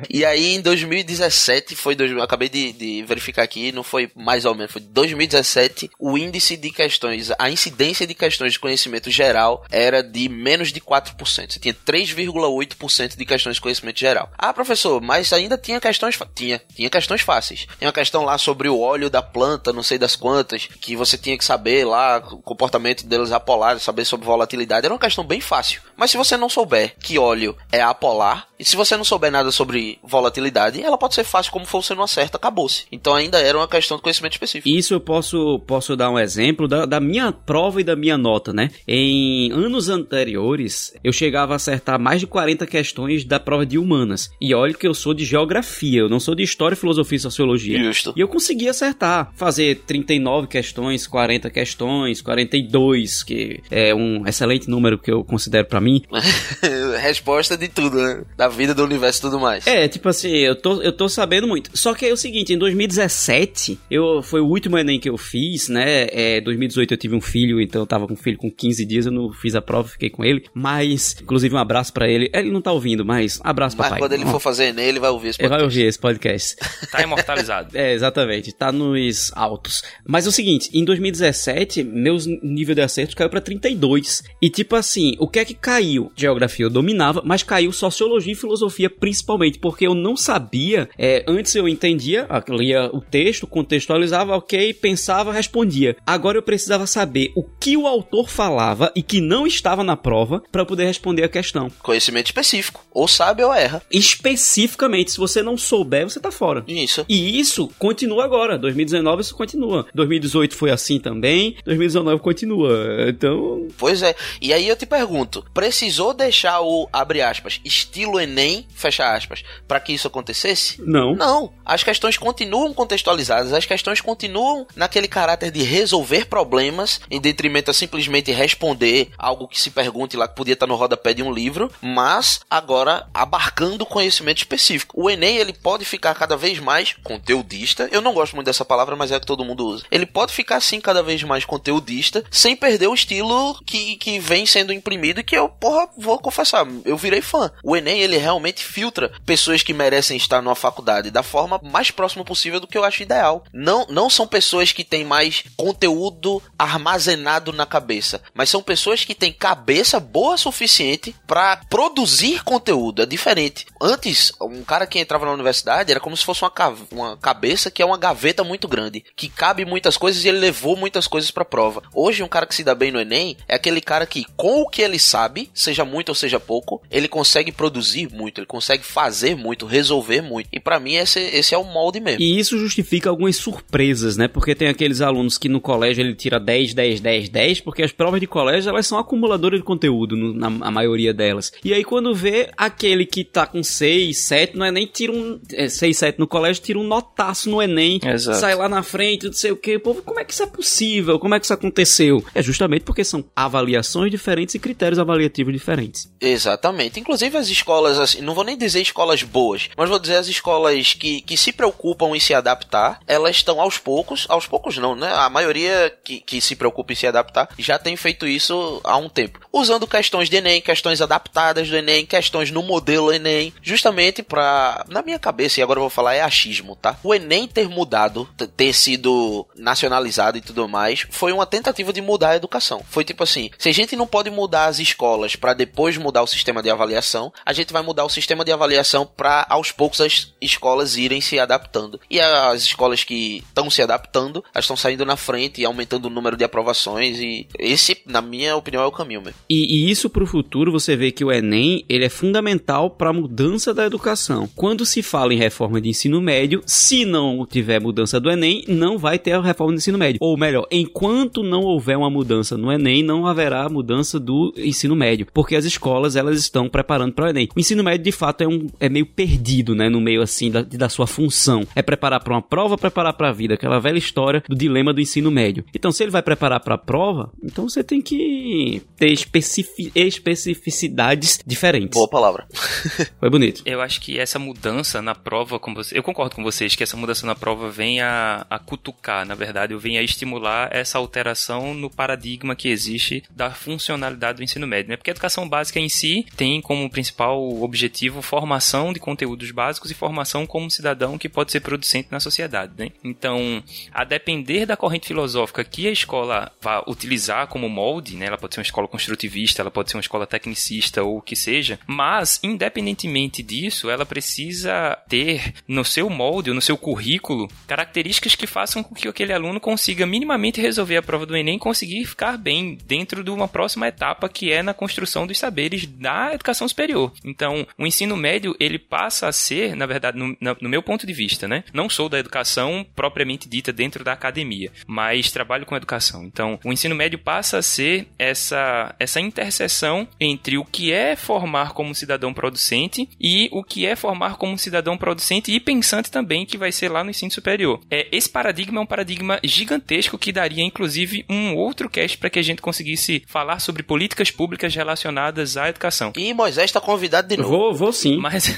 E aí, em 2017, foi. dois- acabei de, de verificar aqui, não foi mais ou menos, foi 2017. O índice de questões, a incidência de questões de conhecimento geral era de menos de 4%. Você tinha 3,8% de questões de conhecimento geral. Ah, professor, mas ainda tinha questões. Tinha, tinha questões fáceis. Tem uma questão lá sobre o óleo da planta, não sei das quantas, que você tinha que saber lá o comportamento deles apolar, saber sobre volatilidade. Era uma questão bem fácil. Mas se você não souber que óleo é apolar, e se você não souber nada sobre volatilidade, ela pode ser fácil como for, você não acerta, acabou-se. Então ainda era uma questão de conhecimento específico. Isso eu posso, posso dar um exemplo da, da minha minha prova e da minha nota, né? Em anos anteriores, eu chegava a acertar mais de 40 questões da prova de humanas. E olha que eu sou de geografia, eu não sou de história, filosofia e sociologia. Justo. E eu consegui acertar, fazer 39 questões, 40 questões, 42, que é um excelente número que eu considero pra mim. Resposta de tudo, né? Da vida, do universo e tudo mais. É, tipo assim, eu tô, eu tô sabendo muito. Só que é o seguinte, em 2017, eu, foi o último Enem que eu fiz, né? É, 2018 eu tive um filho, então eu tava com um filho com 15 dias, eu não fiz a prova, fiquei com ele. Mas, inclusive, um abraço pra ele. Ele não tá ouvindo, mas abraço, Mas papai. quando ele for fazer Enem, ele vai ouvir esse Ele vai podcast. ouvir esse podcast. Tá imortalizado. É, exatamente. Tá nos altos. Mas é o seguinte, em 2017, meus nível de acerto caiu pra 32. E tipo assim, o que é que caiu? Geografia eu dominava, mas caiu sociologia e filosofia principalmente, porque eu não sabia, é, antes eu entendia, ah, lia o texto, contextualizava, ok, pensava, respondia. Agora eu precisava saber o que o autor falava e que não estava na prova pra poder responder a questão. Conhecimento específico. Ou sabe ou erra. Especificamente, se você não souber, você tá fora. Isso. E isso continua agora. 2019 isso continua. 2018 foi assim também. 2019 continua. Então. Pois é. E aí eu te pergunto, precisou deixar o, abre aspas, estilo Enem, fecha aspas, pra que isso acontecesse? Não. Não, as questões continuam contextualizadas, as questões continuam naquele caráter de resolver problemas, em detrimento a simplesmente responder algo que se pergunte lá que podia estar no rodapé de um livro, mas agora abarcando conhecimento específico. O Enem ele pode ficar cada vez mais conteudista, eu não gosto muito dessa palavra, mas é a que todo mundo usa. Ele pode ficar assim cada vez mais conteudista, sem perder o estilo que, que vem sendo imprimido e que eu, porra, vou confessar, eu virei fã. O Enem ele realmente filtra pessoas que merecem estar numa faculdade da forma mais próxima possível do que eu acho ideal. Não, não são pessoas que têm mais conteúdo armazenado na cabeça, mas são pessoas que têm cabeça boa o suficiente para produzir conteúdo. É diferente. Antes, um cara que entrava na universidade era como se fosse uma, uma cabeça que é uma gaveta muito grande, que cabe muitas coisas e ele levou muitas coisas pra prova. Hoje, um cara que se dá bem no Enem é aquele cara que, com o que ele sabe, seja muito ou seja pouco, ele consegue produzir muito, ele consegue fazer muito, resolver muito. E pra mim, esse, esse é o molde mesmo. E isso justifica algumas surpresas, né? Porque tem aqueles alunos que no colégio ele tira 10, 10, 10, 10, porque as provas de colégio elas são acumuladoras de conteúdo, no- na a maioria delas. E aí quando vê aquele que tá com 6, 7, não é nem tira um. É, 6, 7 no colégio, tira um notaço no Enem, Exato. sai lá na frente, não sei o que. Povo, como é que isso é possível? Como é que isso aconteceu? É justamente porque são avaliações diferentes e critérios avaliativos diferentes. Exatamente. Inclusive as escolas, assim, não vou nem dizer escolas boas, mas vou dizer as escolas que, que se preocupam em se adaptar, elas estão aos poucos, aos poucos não, né? A maioria que, que se preocupa em se adaptar já tem feito isso há um tempo. Usando questões de Enem, questões adaptadas do Enem, questões no modelo Enem, justamente pra, na minha cabeça, e agora eu vou falar, é achismo, tá? O Enem ter mudado, ter sido nacionalizado e tudo mais, foi uma tentativa de mudar a educação. Foi tipo assim, se a gente não pode mudar as escolas pra depois mudar o sistema de avaliação, a gente vai mudar o sistema de avaliação pra aos poucos as escolas irem se adaptando. E as escolas que estão se adaptando, elas estão saindo na frente e aumentando o número de aprovações e esse, na minha opinião, é o caminho mesmo. E, e isso pro futuro, você vê que o Enem, ele é fundamental para a mudança da educação. Quando se fala em reforma de ensino médio, se não tiver mudança do Enem, não vai ter a reforma do ensino médio. Ou melhor, enquanto não houver uma mudança no Enem, não haverá mudança do ensino médio, porque as escolas elas estão preparando para o Enem. O ensino médio de fato é um é meio perdido, né, no meio assim da, da sua função. É preparar para uma prova, preparar para a vida, aquela velha história do dilema do ensino médio. Então, se ele vai preparar para a prova, então você tem que ter especifi- especificidades diferentes. Boa palavra. Foi bonito. Eu acho que essa mudança na prova, como você, eu concordo com vocês que essa mudança na prova vem a, a cutucar, na verdade, ou vem a estimular essa alteração no paradigma que existe da funcionalidade do ensino médio, né? Porque a educação básica em si tem como principal objetivo formação de conteúdos básicos e formação como cidadão que pode ser producente na sociedade, né? Então, a depender da corrente filosófica que a escola vá utilizar como molde, né? Ela pode ser uma escola construtivista, ela pode ser uma escola tecnicista ou o que seja, mas independentemente disso, ela precisa ter no seu molde, ou no seu currículo, características que façam com que aquele aluno consiga minimamente resolver a prova do Enem e conseguir ficar bem dentro de uma próxima etapa que é na construção dos saberes da educação superior. Então, o ensino médio, ele passa a ser, na verdade, no, no meu ponto de vista, né? Não sou da educação propriamente dita dentro da academia, mas trabalho com educação educação. Então, o ensino médio passa a ser essa, essa interseção entre o que é formar como cidadão producente e o que é formar como cidadão producente e pensante também, que vai ser lá no ensino superior. É, esse paradigma é um paradigma gigantesco que daria, inclusive, um outro cast para que a gente conseguisse falar sobre políticas públicas relacionadas à educação. E Moisés está convidado de novo. Vou, vou sim. Mas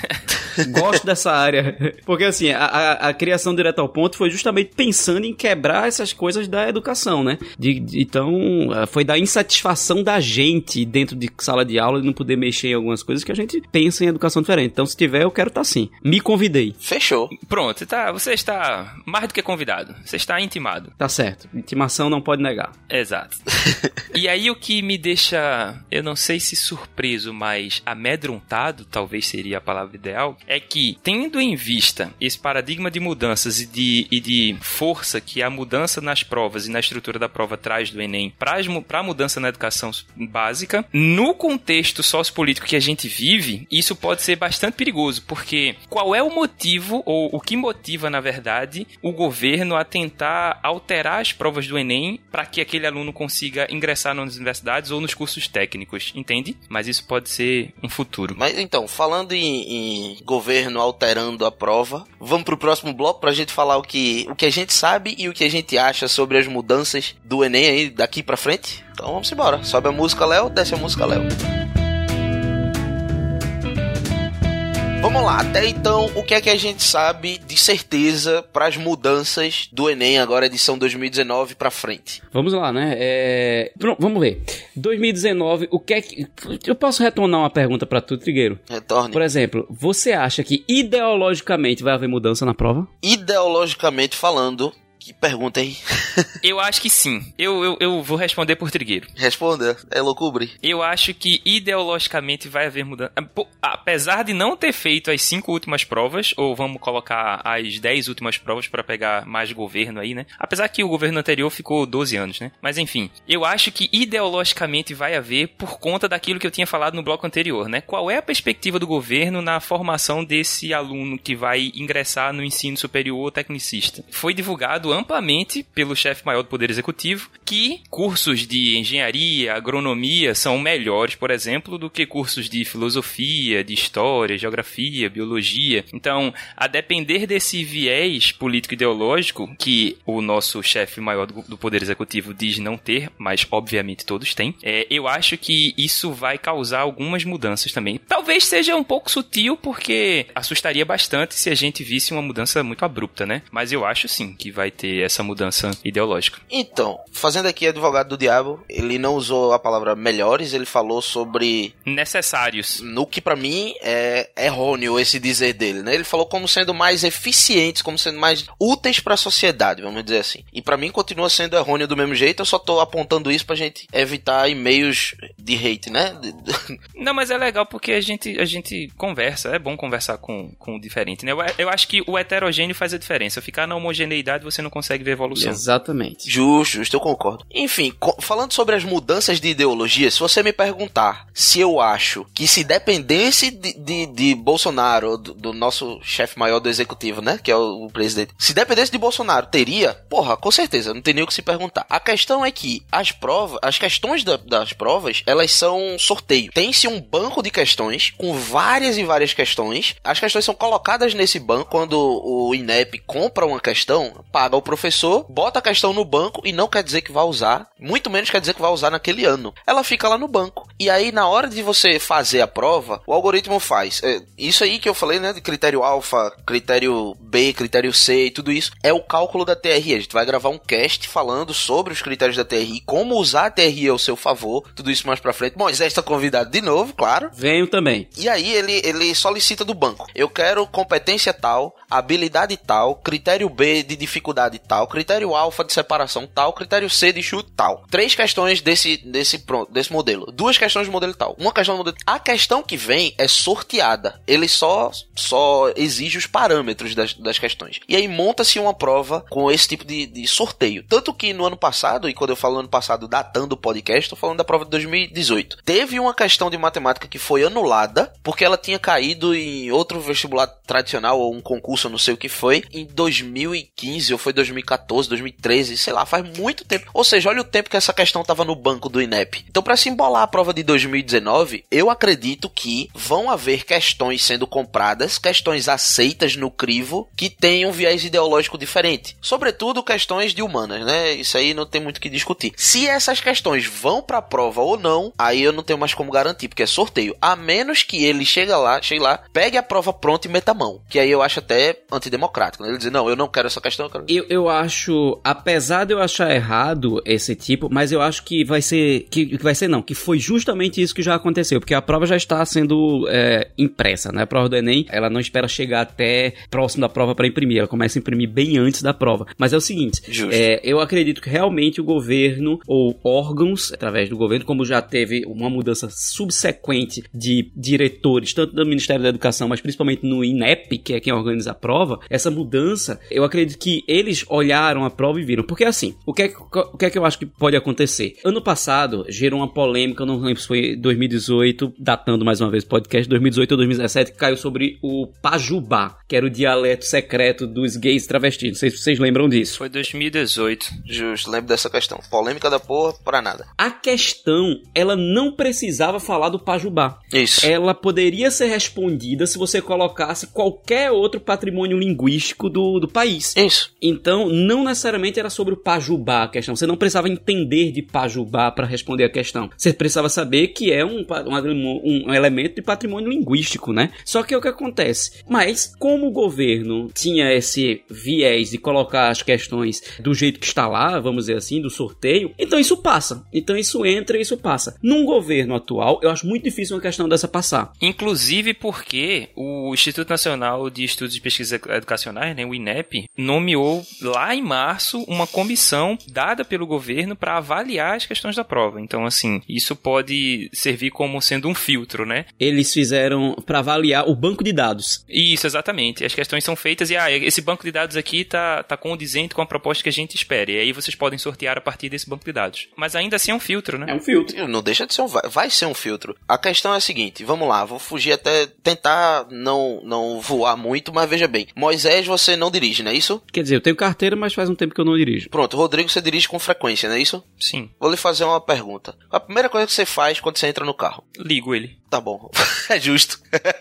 Gosto dessa área. Porque, assim, a, a, a criação direto ao ponto foi justamente pensando em quebrar essas coisas da educação, né? De, de- então, eh, foi da insatisfação da gente dentro de sala de aula de não poder mexer em algumas coisas que a gente pensa em educação diferente. Então, se tiver, eu quero estar sim. Me convidei. Fechou. pronto, tá, você está mais do que convidado. Você está intimado. Tá certo. Intimação não pode negar. Exato. e aí o que me deixa, eu não sei se surpreso, mas amedrontado, talvez seria a palavra ideal, é que, tendo em vista esse paradigma de mudanças e de, e de força que a mudança nas provas e na estrutura da prova traz do Enem para a mudança na educação básica, no contexto sociopolítico que a gente vive, isso pode ser bastante perigoso, porque qual é o motivo, ou o que motiva, na verdade, o governo a tentar alterar as provas do Enem para que aquele aluno consiga ingressar nas universidades ou nos cursos técnicos, entende? Mas isso pode ser um futuro. Mas então, falando em, em governo alterando a prova, vamos pro próximo bloco pra gente falar o que, o que a gente sabe e o que a gente acha sobre as mudanças do Enem aí daqui pra frente. Então vamos embora. Sobe a música, Léo, desce a música, Léo. Vamos lá, até então, o que é que a gente sabe de certeza para as mudanças do Enem agora edição 2019 pra frente? Vamos lá, né? É... Pronto, vamos ver. 2019, o que é que. Eu posso retornar uma pergunta pra tu, Trigueiro? Retorne. Por exemplo, você acha que ideologicamente vai haver mudança na prova? Ideologicamente falando, que pergunta, hein? Eu acho que sim. Eu, eu, eu vou responder por Trigueiro. Responda, é loucubre. Eu acho que ideologicamente vai haver mudança. Ah, Apesar de não ter feito as cinco últimas provas, ou vamos colocar as dez últimas provas para pegar mais governo aí, né? Apesar que o governo anterior ficou 12 anos, né? Mas enfim, eu acho que ideologicamente vai haver por conta daquilo que eu tinha falado no bloco anterior, né? Qual é a perspectiva do governo na formação desse aluno que vai ingressar no ensino superior ou tecnicista? Foi divulgado amplamente pelo chefe maior do Poder Executivo que cursos de engenharia, agronomia são melhores, por exemplo, do que cursos de filosofia, de história, geografia, biologia. Então, a depender desse viés político-ideológico que o nosso chefe maior do, Poder Executivo diz não ter, mas obviamente todos têm, é, eu acho que isso vai causar algumas mudanças também. Talvez seja um pouco sutil, porque assustaria bastante se a gente visse uma mudança muito abrupta, né? Mas eu acho sim que vai ter essa mudança ideológica. Então, fazendo aqui advogado do diabo, ele não usou a palavra melhores, ele falou sobre Necessários. no que pra mim é errôneo esse dizer dele, né? Ele falou como sendo mais eficientes, como sendo mais úteis pra sociedade, vamos dizer assim. E pra mim continua sendo errôneo do mesmo jeito, eu só tô apontando isso pra gente evitar e-mails de hate, né? Não, mas é legal porque a gente, a gente conversa, é bom conversar com, com o diferente, né? Eu, eu acho que o heterogêneo faz a diferença. Ficar na homogeneidade você não consegue ver evolução. Exatamente. Justo, justo, eu concordo. Enfim, co- falando sobre as mudanças de ideologia, se você me perguntar se eu acho que se dependesse de, de, de Bolsonaro, do, do nosso chefe maior do executivo, né, que é o, o presidente, se dependesse de Bolsonaro, teria? Porra, com certeza, não tem nem o que se perguntar. A questão é que as provas, as questões da- das provas, elas são sorteio. Tem-se um banco de questões com várias e várias questões. As questões são colocadas nesse banco quando o INEP compra uma questão, paga o professor, bota a questão no banco e não quer dizer que vai usar, muito menos quer dizer que vai usar naquele ano. Ela fica lá no banco. E aí, na hora de você fazer a prova, o algoritmo faz. é, isso aí que eu falei, né? De critério alfa, critério B, critério C e tudo isso, é o cálculo da TRI. A gente vai gravar um cast falando sobre os critérios da TRI, como usar a TRI ao seu favor, tudo isso mais pra frente. Moisés está convidado de novo, claro. Venho também. E aí ele, ele solicita do banco. Eu quero competência tal, habilidade tal, critério B de dificuldade tal, critério alfa de separação tal, critério C de chute tal. Três questões desse, desse, desse modelo. Duas questões do modelo tal. Uma questão do modelo. A questão que vem é sorteada. Ele só, só exige os parâmetros das, das questões. E aí monta-se uma prova com esse tipo de, de sorteio. Tanto que no ano passado, e quando eu falo ano passado datando o podcast, estou falando da prova de 2018. Teve uma questão de matemática que foi anulada porque ela tinha caído em outro vestibular tradicional ou um concurso, não sei o que foi, em 2015 ou foi 2014, 2013, sei lá, faz muito tempo. Ou seja, olha o tempo que essa questão tava no banco do INEP. Então, para se embolar a prova de 2019, eu acredito que vão haver questões sendo compradas, questões aceitas no crivo, que tenham viés ideológico diferente. Sobretudo questões de humanas, né? Isso aí não tem muito o que discutir. Se essas questões vão pra prova ou não, aí eu não tenho mais como garantir, porque é sorteio. A menos que ele chegue lá, chegue lá, pegue a prova pronta e meta a mão. Que aí eu acho até antidemocrático. Né? Ele dizer, não, eu não quero essa questão, eu quero... Eu, eu acho, apesar de eu achar errado esse tipo, mas eu acho que vai ser, que, que vai ser não, que foi justamente isso que já aconteceu, porque a prova já está sendo é, impressa, né? A prova do Enem, ela não espera chegar até próximo da prova para imprimir, ela começa a imprimir bem antes da prova. Mas é o seguinte, é, eu acredito que realmente o governo ou órgãos, através do governo, como já teve uma mudança subsequente de diretores, tanto do Ministério da Educação, mas principalmente no INEP, que é quem organiza a prova, essa mudança, eu acredito que eles olharam a prova e viram. Porque assim, o que é, que- o que, é que eu acho que pode acontecer? Ano passado gerou uma polêmica, não lembro se foi 2018, datando mais uma vez o podcast, 2018 ou 2017, que caiu sobre o Pajubá, que era o dialeto secreto dos gays travestis. Não sei se vocês lembram disso. Foi 2018. Justo, lembro dessa questão. Polêmica da porra, para nada. A questão, ela não precisava falar do Pajubá. Isso. Ela poderia ser respondida se você colocasse qualquer outro patrimônio linguístico do, do país. Isso. Então, não necessariamente era sobre o Pajubá a questão. Você não precisava entender de Pajubá para responder a questão. Você precisava saber que é um, um, um elemento de patrimônio linguístico, né? Só que o que acontece? Mas, como o governo tinha esse viés de colocar as questões do jeito que está lá, vamos dizer assim, do sorteio, então isso passa. Então isso entra e isso passa. Num governo atual, eu acho muito difícil uma questão dessa passar. Inclusive porque o Instituto Nacional de Estudos e Pesquisas Educacionais, né, o INEP, nomeou lá em março uma comissão dada pelo governo para avaliar as questões da prova. Então, assim, isso pode servir como sendo um filtro, né? Eles fizeram para avaliar o banco de dados. Isso, exatamente. As questões são feitas e, ah, esse banco de dados aqui tá, tá condizente com a proposta que a gente espera. E aí vocês podem sortear a partir desse banco de dados. Mas ainda assim é um filtro, né? É um filtro. Não deixa de ser um. Vai, ser um filtro. A questão é a seguinte: vamos lá, vou fugir até. tentar não, não voar muito, mas veja bem. Moisés, você não dirige, não é isso? Quer dizer, eu tenho carteira, mas faz um tempo que eu não dirijo. Pronto, Rodrigo, você dirige com frequência, não é isso? Sim. Vou lhe fazer uma pergunta. A primeira coisa que você faz quando você entra no carro? Ligo ele. Tá bom. é justo.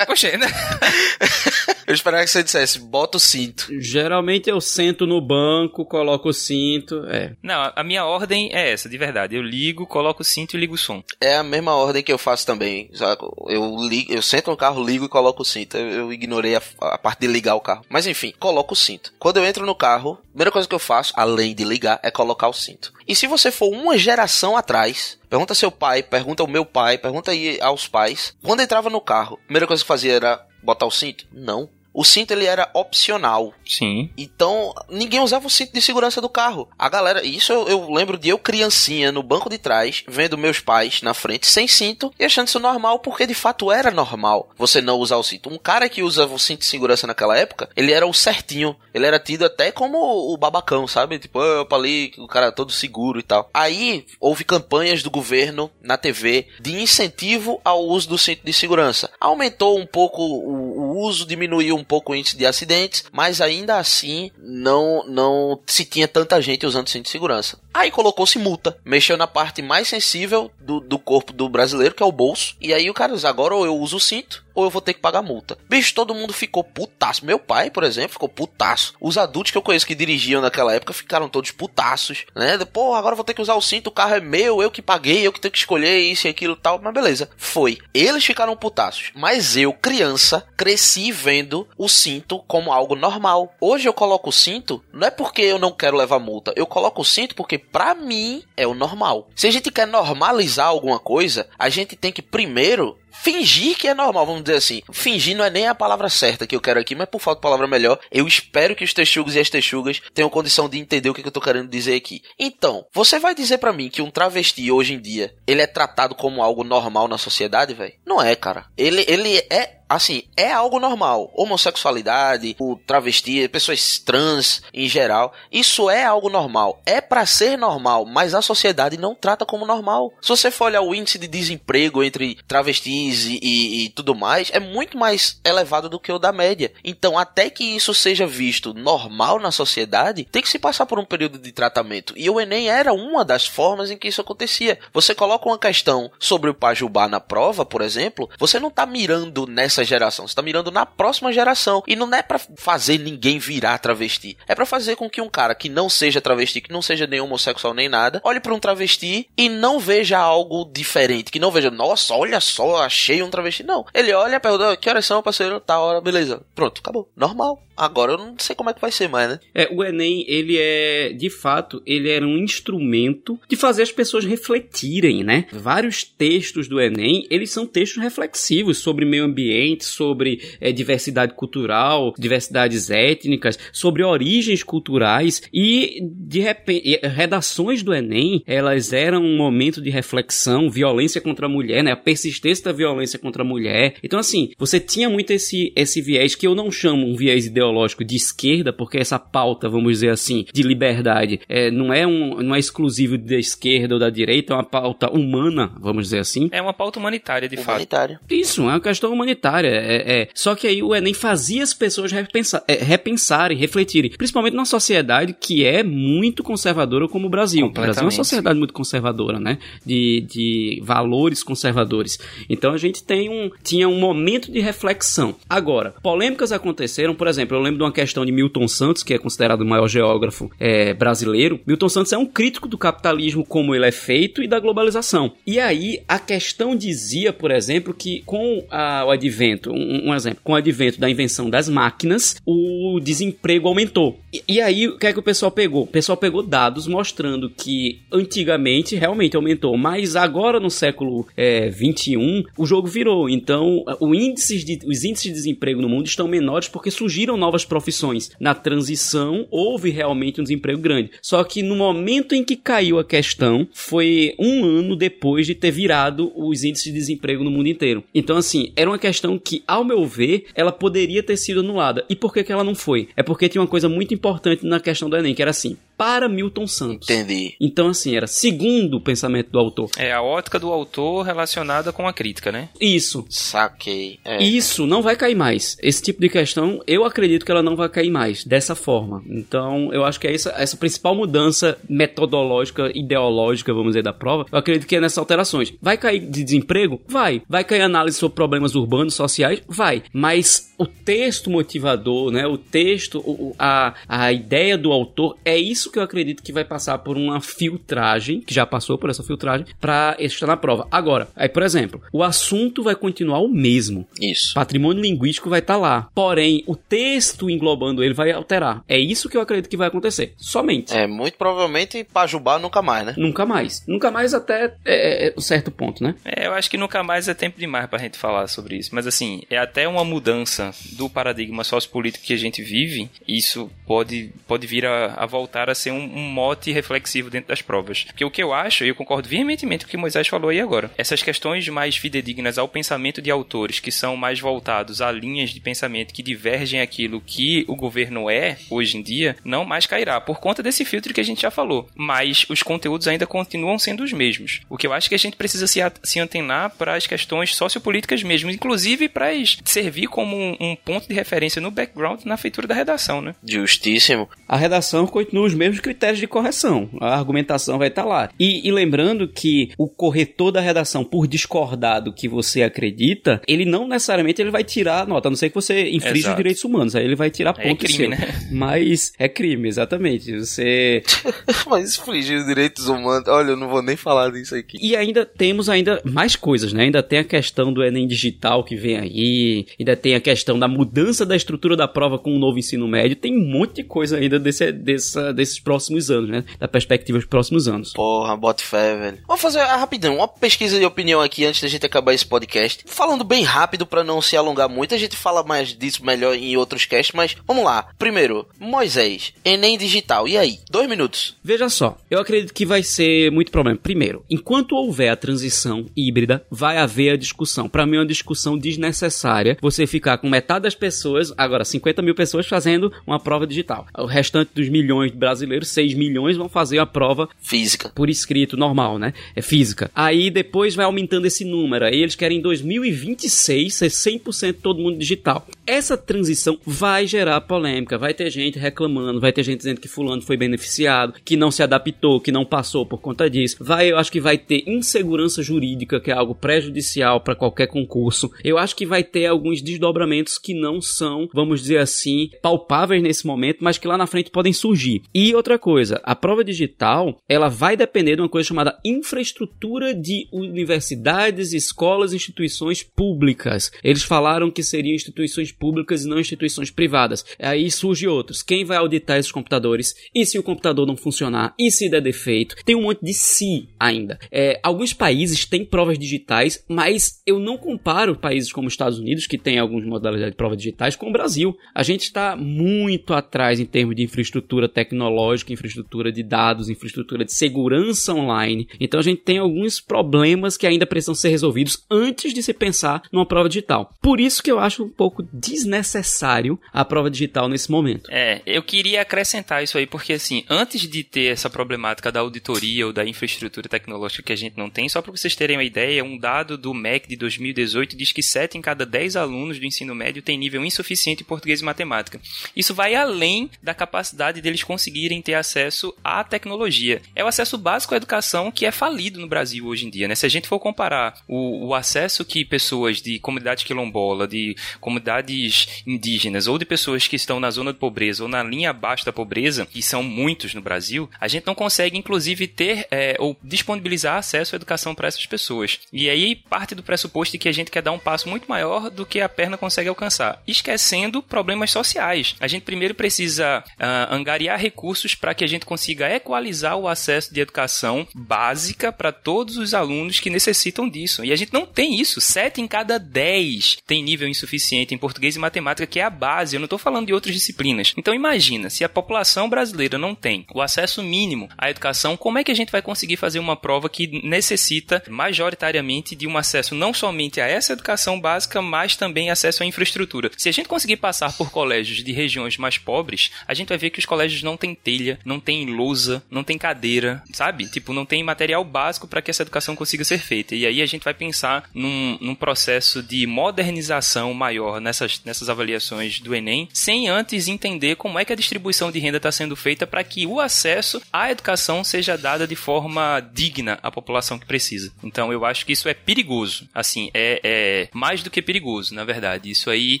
Poxa, né? Eu esperava que você dissesse, bota o cinto. Geralmente eu sento no banco, coloco o cinto. É. Não, a- minha ordem é essa, de verdade. Eu ligo, coloco o cinto e ligo o som. É a mesma ordem que eu faço também. sabe? Eu, ligo, eu sento no carro, ligo e coloco o cinto. Eu, eu ignorei a, a parte de ligar o carro. Mas enfim, coloco o cinto. Quando eu entro no carro, a primeira coisa que eu faço, além de ligar, é colocar o cinto. E se você for uma geração atrás, pergunta seu pai, pergunta o meu pai, pergunta aí aos pais. Quando entrava no carro, a primeira coisa que fazia era botar o cinto? Não. O cinto ele era opcional. Sim. Então, ninguém usava o cinto de segurança do carro. A galera, isso eu, eu lembro de eu criancinha no banco de trás, vendo meus pais na frente sem cinto e achando isso normal, porque de fato era normal você não usar o cinto. Um cara que usava o cinto de segurança naquela época, ele era o certinho. Ele era tido até como o babacão, sabe? Tipo, opa ali, o cara todo seguro e tal. Aí, houve campanhas do governo na TV de incentivo ao uso do cinto de segurança. Aumentou um pouco o, o uso, diminuiu um pouco o índice de acidentes, mas ainda assim não, não se tinha tanta gente usando cinto de segurança. Aí colocou-se multa, mexeu na parte mais sensível do, do corpo do brasileiro, que é o bolso, e aí o cara diz, agora ou eu uso o cinto, ou eu vou ter que pagar multa. Bicho, todo mundo ficou putaço. Meu pai, por exemplo, ficou putaço. Os adultos que eu conheço que dirigiam naquela época ficaram todos putaços, né? Pô, agora vou ter que usar o cinto, o carro é meu, eu que paguei, eu que tenho que escolher isso e aquilo tal. Mas beleza, foi. Eles ficaram putaços. Mas eu, criança, cresci vendo o cinto como algo normal. Hoje eu coloco o cinto, não é porque eu não quero levar multa, eu coloco o cinto porque pra mim é o normal. Se a gente quer normalizar alguma coisa, a gente tem que primeiro fingir que é normal, vamos dizer assim. Fingir não é nem a palavra certa que eu quero aqui, mas por falta de palavra melhor, eu espero que os texugos e as texugas tenham condição de entender o que, eu tô querendo dizer aqui. Então, você vai dizer pra mim que um travesti hoje em dia, ele é tratado como algo normal na sociedade, velho? Não é, cara. Ele, ele é assim, é algo normal. Homossexualidade, o travesti, pessoas trans em geral, isso é algo normal. É pra ser normal, mas a sociedade não trata como normal. Se você for olhar o índice de desemprego entre travestis e, e- e tudo mais, é muito mais elevado do que o da média. Então, até que isso seja visto normal na sociedade, tem que se passar por um período de tratamento. E o Enem era uma das formas em que isso acontecia. Você coloca uma questão sobre o Pajubá na prova, por exemplo, você não tá mirando nessa geração, você tá mirando na próxima geração. E não é pra fazer ninguém virar travesti. É pra fazer com que um cara que não seja travesti, que não seja nem homossexual nem nada, olhe pra um travesti e não veja algo diferente. Que não veja, nossa, olha só, achei um travesti. Não. Ele olha, pergunta, que horas são, parceiro? Tá, hora, beleza. Pronto, acabou. Normal. Agora eu não sei como é que vai ser mais, né? É, o Enem, ele é, de fato, ele era um instrumento de fazer as pessoas refletirem, né? Vários textos do Enem, eles são textos reflexivos sobre meio ambiente, sobre é, diversidade cultural, diversidades étnicas, sobre origens culturais e, de repente, redações do Enem, elas eram um momento de reflexão, violência contra a mulher, né? A persistência da violência contra a mulher. Então, assim, você tinha muito esse, esse viés que eu não chamo um viés ideológico de esquerda, porque essa pauta, vamos dizer assim, de liberdade, é, não, é um, não é exclusivo da esquerda ou da direita, é uma pauta humana, vamos dizer assim. É uma pauta humanitária, de fato. Humanitário. Isso, é uma questão humanitária. É, é. Só que aí o Enem fazia as pessoas repensar, é, repensarem, refletirem. Principalmente numa sociedade que é muito conservadora como o Brasil. O Brasil é uma sociedade muito conservadora, né? De, de valores conservadores. Então a gente tem um, tinha um momento de reflexão. Agora, polêmicas aconteceram, por exemplo, eu lembro de uma questão de Milton Santos, que é considerado o maior geógrafo é, brasileiro. Milton Santos é um crítico do capitalismo como ele é feito e da globalização. E aí a questão dizia, por exemplo, que com a- o advento, um, um exemplo, com o advento da invenção das máquinas, o desemprego aumentou. E, e aí o que é que o pessoal pegou? O pessoal pegou dados mostrando que antigamente realmente aumentou, mas agora no século é, 21 o jogo virou. Então o índices de, os índices de desemprego no mundo estão menores porque surgiram novas profissões. Na transição houve realmente um desemprego grande. Só que no momento em que caiu a questão foi um ano depois de ter virado os índices de desemprego no mundo inteiro. Então assim era uma questão que, ao meu ver, ela poderia ter sido anulada. E por que, que ela não foi? É porque tinha uma coisa muito importante na questão do Enem, que era assim, para Milton Santos. Entendi. Então, assim, era segundo o pensamento do autor. É a ótica do autor relacionada com a crítica, né? Isso. Saquei. É. Isso não vai cair mais. Esse tipo de questão, eu acredito que ela não vai cair mais dessa forma. Então, eu acho que é essa, essa principal mudança metodológica, ideológica, vamos dizer, da prova. Eu acredito que é nessas alterações. Vai cair de desemprego? Vai. Vai cair análise sobre problemas urbanos, sociais? Vai. Mas o texto motivador, né? O texto, a, a ideia do autor, é isso que eu acredito que vai passar por uma filtragem, que já passou por essa filtragem, para estar na prova. Agora, aí, por exemplo, o assunto vai continuar o mesmo. Isso. Patrimônio linguístico vai estar lá. Porém, o texto englobando ele vai alterar. É isso que eu acredito que vai acontecer. Somente. É, muito provavelmente Pajubá nunca mais, né? Nunca mais. Nunca mais até é, é, um certo ponto, né? É, eu acho que nunca mais é tempo demais pra gente falar sobre isso. Mas assim, é até uma mudança do paradigma sociopolítico que a gente vive. Isso pode, pode vir a, a voltar a ser um, um mote reflexivo dentro das provas. Porque o que eu acho, e eu concordo veementemente com o que Moisés falou aí agora, essas questões mais fidedignas ao pensamento de autores que são mais voltados a linhas de pensamento que divergem aquilo que o governo é hoje em dia, não mais cairá, por conta desse filtro que a gente já falou. Mas os conteúdos ainda continuam sendo os mesmos. O que eu acho que a gente precisa se, se antenar para as questões sociopolíticas mesmo, inclusive para servir como um, um ponto de referência no background na feitura da redação, né? Justíssimo. A redação continua os mesmos critérios de correção. A argumentação vai estar lá. E, e lembrando que o corretor da redação, por discordar do que você acredita, ele não necessariamente ele vai tirar a nota, a não ser que você infrinja os direitos humanos. Aí ele vai tirar É ponto crime, seu. né? Mas é crime, exatamente. Você Mas infligir os direitos humanos. Olha, eu não vou nem falar disso aqui. E ainda temos ainda mais coisas, né? Ainda tem a questão do Enem digital que vem aí, ainda tem a questão da mudança da estrutura da prova com o novo ensino médio, tem um monte de coisa ainda desse, dessa, desse desses próximos anos, né? Da perspectiva dos próximos anos. Porra, bota fé, velho. Vamos fazer ah, rapidão, uma pesquisa de opinião aqui antes da gente acabar esse podcast. Falando bem rápido pra não se alongar muito, a gente fala mais disso melhor em outros casts, mas vamos lá. Primeiro, Moisés, Enem Digital, e aí? Dois minutos. Veja só, eu acredito que vai ser muito problema. Primeiro, enquanto houver a transição híbrida, vai haver a discussão. Pra mim é uma discussão desnecessária você ficar com metade das pessoas, agora 50 mil pessoas fazendo uma prova digital. O restante dos milhões de brasileiros, 6 milhões, vão fazer a prova Física. por escrito normal, né? É física. Aí depois vai aumentando esse número. Aí eles querem em 2026 ser 100% todo mundo digital. Essa transição vai gerar polêmica. Vai ter gente reclamando, vai ter gente dizendo que fulano foi beneficiado, que não se adaptou, que não passou por conta disso. Vai, eu acho que vai ter insegurança jurídica, que é algo prejudicial para qualquer concurso. Eu acho que vai ter alguns desdobramentos que não são, vamos dizer assim, palpáveis nesse momento, mas que lá na frente podem surgir. E outra coisa, a prova digital, ela vai depender de uma coisa chamada infraestrutura de universidades, escolas, instituições públicas. Eles falaram que seriam instituições públicas e não instituições privadas. Aí surge outros. Quem vai auditar esses computadores? E se o computador não funcionar? E se der defeito? Tem um monte de si ainda. É, alguns países têm provas digitais, mas eu não comparo países como os Estados Unidos, que tem algumas modalidades de provas digitais, com o Brasil. A gente está muito atrás em termos de infraestrutura tecnológica, infraestrutura de dados, infraestrutura de segurança online. Então a gente tem alguns problemas que ainda precisam ser resolvidos antes de se pensar numa prova digital. Por isso que eu acho um pouco desnecessário a prova digital nesse momento. É, eu queria acrescentar isso aí, porque assim, antes de ter essa problemática da auditoria ou da infraestrutura tecnológica que a gente não tem, só para vocês terem uma ideia, um dado do MEC de 2018 diz que 7 em cada 10 alunos do ensino médio tem nível insuficiente em português e matemática. Isso vai além da capacidade deles conseguirem ter acesso à tecnologia. É o acesso básico à educação que é falido no Brasil hoje em dia, né? Se a gente for comparar o, o acesso que pessoas de comunidade quilombola, de comunidades indígenas ou de pessoas que estão na zona de pobreza ou na linha abaixo da pobreza, que são muitos no Brasil, a gente não consegue, inclusive, ter é, ou disponibilizar acesso à educação para essas pessoas. E aí parte do pressuposto de que a gente quer dar um passo muito maior do que a perna consegue alcançar, esquecendo problemas sociais. A gente primeiro precisa ah, angariar recursos para que a gente consiga equalizar o acesso de educação básica para todos os alunos que necessitam disso. E a gente não tem isso. Sete em cada dez tem nível insuficiente em português e matemática, que é a base. Eu não estou falando de outras disciplinas. Então imagina, se a população brasileira não tem o acesso mínimo à educação, como é que a gente vai conseguir fazer uma prova que necessita majoritariamente de um acesso não somente a essa educação básica, mas também acesso à infraestrutura? Se a gente conseguir passar por colégios de regiões mais pobres, a gente vai ver que os colégios não têm telha, não tem lousa, não tem cadeira, sabe? Tipo, não tem material básico para que essa educação consiga ser feita. E aí a gente vai pensar num, num processo de modernização maior nessas, nessas avaliações do Enem, sem antes entender como é que a distribuição de renda está sendo feita para que o acesso à educação seja dada de forma digna à população que precisa. Então eu acho que isso é perigoso. Assim, é, é mais do que perigoso, na verdade. Isso aí,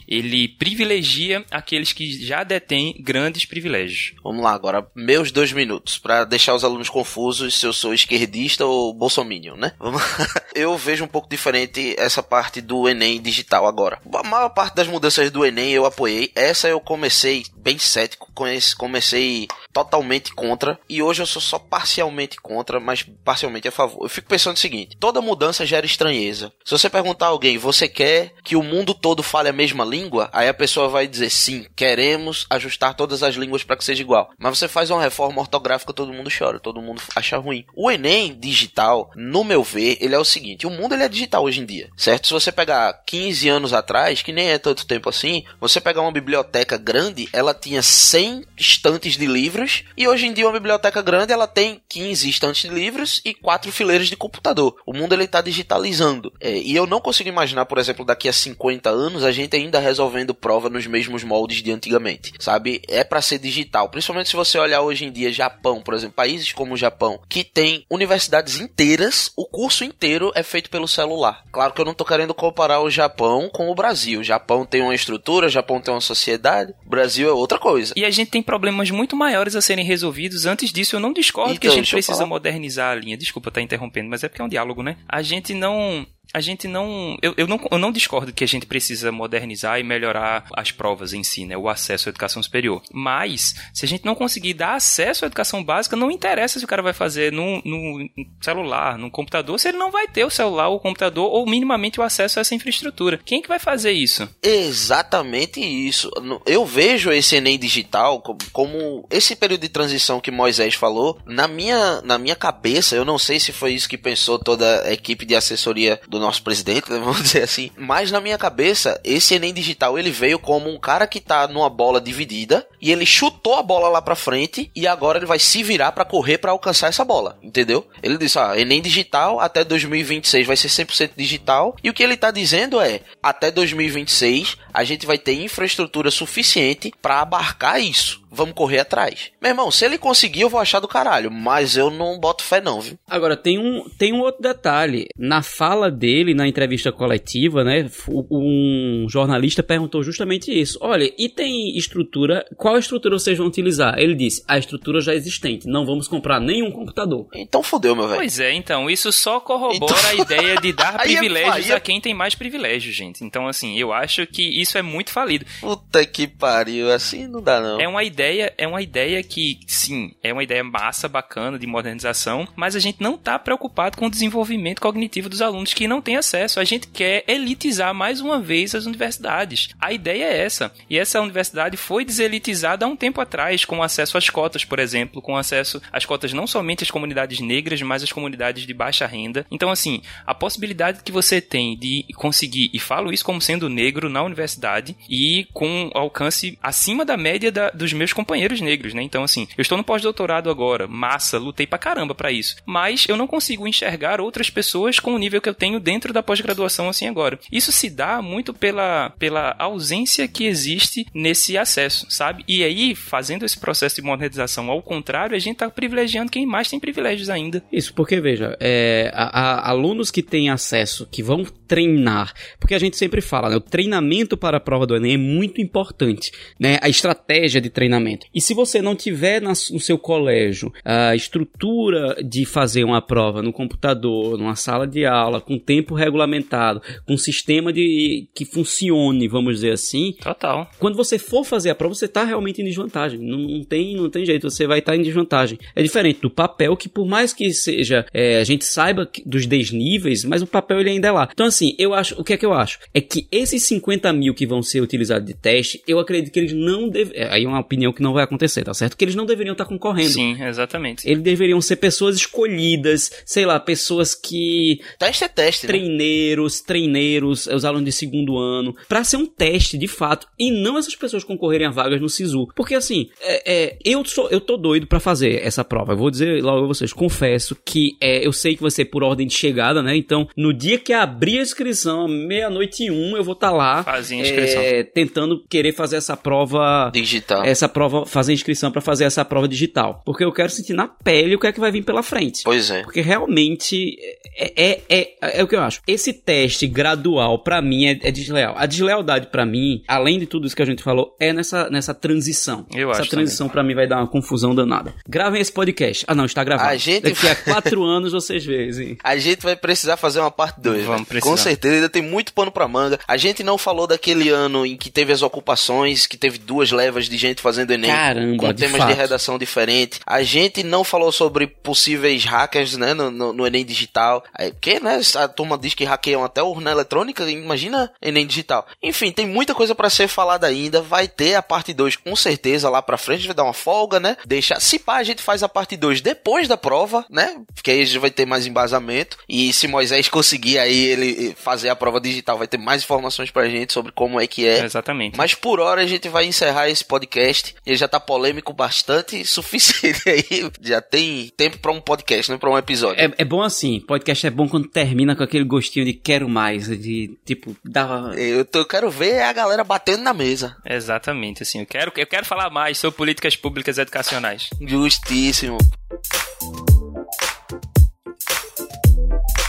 ele privilegia aqueles que já detêm grandes privilégios. Vamos lá, agora, meus dois minutos, para deixar os alunos confusos se eu sou esquerdista ou bolsominion, né? Eu vejo um pouco diferente essa parte do Enem digital agora. A maior parte das mudanças do Enem eu apoiei. Essa eu comecei bem cético, comecei totalmente contra e hoje eu sou só parcialmente contra, mas parcialmente a favor. Eu fico pensando o seguinte: toda mudança gera estranheza. Se você perguntar a alguém, você quer que o mundo todo fale a mesma língua? Aí a pessoa vai dizer sim, queremos ajustar todas as línguas para que seja igual. Mas você faz uma reforma ortográfica, todo mundo chora, todo mundo acha ruim. O Enem digital, no meu ver, ele é o seguinte: o mundo ele é digital hoje em dia, certo? Se você pegar 15 anos atrás, que nem é tanto tempo assim, você pegar uma biblioteca grande, ela tinha 100 estantes de livros e hoje em dia uma biblioteca grande ela tem 15 estantes de livros e quatro fileiras de computador. O mundo ele está digitalizando. É, e eu não consigo imaginar, por exemplo, daqui a 50 anos a gente ainda resolvendo prova nos mesmos moldes de antigamente, sabe? É para ser digital. Principalmente se você olhar hoje em dia Japão, por exemplo, países como o Japão, que tem universidades inteiras, o curso inteiro é feito pelo celular. Claro que eu não tô querendo comparar o Japão com o Brasil. O Japão tem uma estrutura, o Japão tem uma sociedade, o Brasil é outra coisa. E a gente tem problemas muito maiores a serem resolvidos. Antes disso, eu não discordo Então, que a gente deixa eu precisa falar. modernizar a linha. Desculpa estar interrompendo, mas é porque é um diálogo, né? A gente não a gente não eu, eu não. eu não discordo que a gente precisa modernizar e melhorar as provas em si, né? O acesso à educação superior. Mas, se a gente não conseguir dar acesso à educação básica, não interessa se o cara vai fazer no, no celular, no computador, se ele não vai ter o celular o computador ou minimamente o acesso a essa infraestrutura. Quem que vai fazer isso? Exatamente isso. Eu vejo esse Enem digital como, como esse período de transição que Moisés falou. Na minha, na minha cabeça, eu não sei se foi isso que pensou toda a equipe de assessoria do nosso presidente, vamos dizer assim. Mas na minha cabeça, esse Enem digital ele veio como um cara que tá numa bola dividida e ele chutou a bola lá pra frente e agora ele vai se virar pra correr pra alcançar essa bola, entendeu? Ele disse, ah, Enem digital até 2026 vai ser 100% digital e o que ele tá dizendo é, até 2026 a gente vai ter infraestrutura suficiente pra abarcar isso. Vamos correr atrás. Meu irmão, se ele conseguir, eu vou achar do caralho, mas eu não boto fé não, viu? Agora, tem um, tem um outro detalhe. Na fala dele, na entrevista coletiva, né, um jornalista perguntou justamente isso. Olha, e tem estrutura, qual estrutura vocês vão utilizar? Ele disse, a estrutura já existente, não vamos comprar nenhum computador. Então fodeu, meu velho. Pois é, então, isso só corrobora Então- a ideia de dar é- privilégios é- a quem tem mais privilégios, gente. Então, assim, eu acho que isso é muito falido. Puta que pariu, assim não dá não. É uma ideia, é uma ideia que, sim, é uma ideia massa, bacana de modernização, mas a gente não tá preocupado com o desenvolvimento cognitivo dos alunos que não têm acesso. A gente quer elitizar mais uma vez as universidades. A ideia é essa. E essa universidade foi deselitizada há um tempo atrás, com acesso às cotas, por exemplo, com acesso às cotas não somente às comunidades negras, mas às comunidades de baixa renda. Então, assim, a possibilidade que você tem de conseguir, e falo isso como sendo negro na universidade, e com alcance acima da média da- dos meus companheiros negros, né? Então, assim, eu estou no pós-doutorado agora, massa, lutei pra caramba pra isso, mas eu não consigo enxergar outras pessoas com o nível que eu tenho dentro da pós-graduação assim agora. Isso se dá muito pela, pela ausência que existe nesse acesso, sabe? E aí, fazendo esse processo de modernização ao contrário, a gente tá privilegiando quem mais tem privilégios ainda. Isso, porque veja, é, a- a- alunos que têm acesso, que vão treinar, porque a gente sempre fala, né, o treinamento para a prova do Enem é muito importante, né, a estratégia de treinamento. E se você não tiver na- no seu colégio a estrutura de fazer uma prova no computador, numa sala de aula, com tempo regulamentado, com um sistema de que funcione, vamos dizer assim, Total. quando você for fazer a prova, você tá realmente em desvantagem. Não, não tem, não tem jeito, você vai estar em desvantagem. É diferente do papel, que por mais que seja, é, a gente saiba dos desníveis, mas o papel ele ainda é lá. Então, assim, eu acho, o que é que eu acho? É que esses 50 mil que vão ser utilizados de teste, eu acredito que eles não devem. Aí é uma opinião que não vai acontecer, tá certo? Que eles não deveriam estar concorrendo. Sim, exatamente. Eles deveriam ser pessoas escolhidas, sei lá, pessoas que Teste é teste, né? treineiros, treineiros, os alunos de segundo ano, pra ser um teste de fato e não essas pessoas concorrerem a vagas no SISU. Porque assim, é, é, eu, sou, eu tô doido pra fazer essa prova. Eu vou dizer logo a vocês, confesso que é, eu sei que vai ser por ordem de chegada, né? Então, no dia que abrir a inscrição, meia-noite e um, eu vou estar lá Fazem a inscrição. é, tentando querer fazer essa prova Digital. essa prova, fazer inscrição pra fazer essa prova digital. Porque eu quero sentir na pele o que é que vai vir pela frente. Pois é. Porque realmente é, é, é, é o que eu acho. Esse teste gradual, pra mim, é, é desleal. A deslealdade, pra mim, além de tudo isso que a gente falou, é nessa, nessa transição. Eu Essa acho transição, pra mim, vai dar uma confusão danada. Gravem esse podcast. Ah, não, está gravado. A gente- Daqui a quatro anos vocês veem. A gente vai precisar fazer uma parte 2. Vamos precisar. Com certeza, ainda tem muito pano pra manga. A gente não falou daquele ano em que teve as ocupações, que teve duas levas de gente fazendo Enem. Caramba, com temas fato. de redação diferentes. A gente não falou sobre possíveis hackers, né, no, no- no Enem digital. É, Porque, né, a turma diz que hackeiam até urna eletrônica, imagina Enem digital. Enfim, tem muita coisa pra ser falada ainda. Vai ter a parte 2 com certeza lá pra frente, a gente vai dar uma folga, né? Deixa, se pá, a gente faz a parte 2 depois da prova, né? Porque aí a gente vai ter mais embasamento. E se Moisés conseguir aí ele fazer a prova digital, vai ter mais informações pra gente sobre como é que é. Exatamente. Mas por hora a gente vai encerrar esse podcast. Ele já tá polêmico bastante suficiente aí. Já tem tempo pra um podcast, não pra um episódio. É, é bom assim, podcast é bom quando termina com aquele gostinho de quero mais, de tipo, dá. Eu, tô- eu quero ver a galera batendo na mesa. Exatamente, assim, eu quero, eu quero falar mais sobre políticas públicas educacionais. Justíssimo.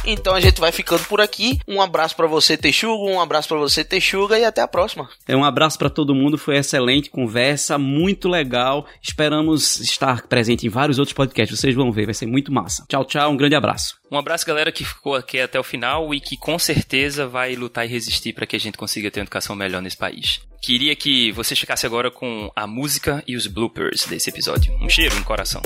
Então a gente vai ficando por aqui. Um abraço pra você, Texuga, um abraço pra você, Texuga, e até a próxima. É um abraço pra todo mundo, foi excelente conversa, muito legal. Esperamos estar presente em vários outros podcasts, vocês vão ver, vai ser muito massa. Tchau, tchau, um grande abraço. Um abraço, galera, que ficou aqui até o final e que com certeza vai lutar e resistir para que a gente consiga ter uma educação melhor nesse país. Queria que você ficasse agora com a música e os bloopers desse episódio. Um cheiro no coração.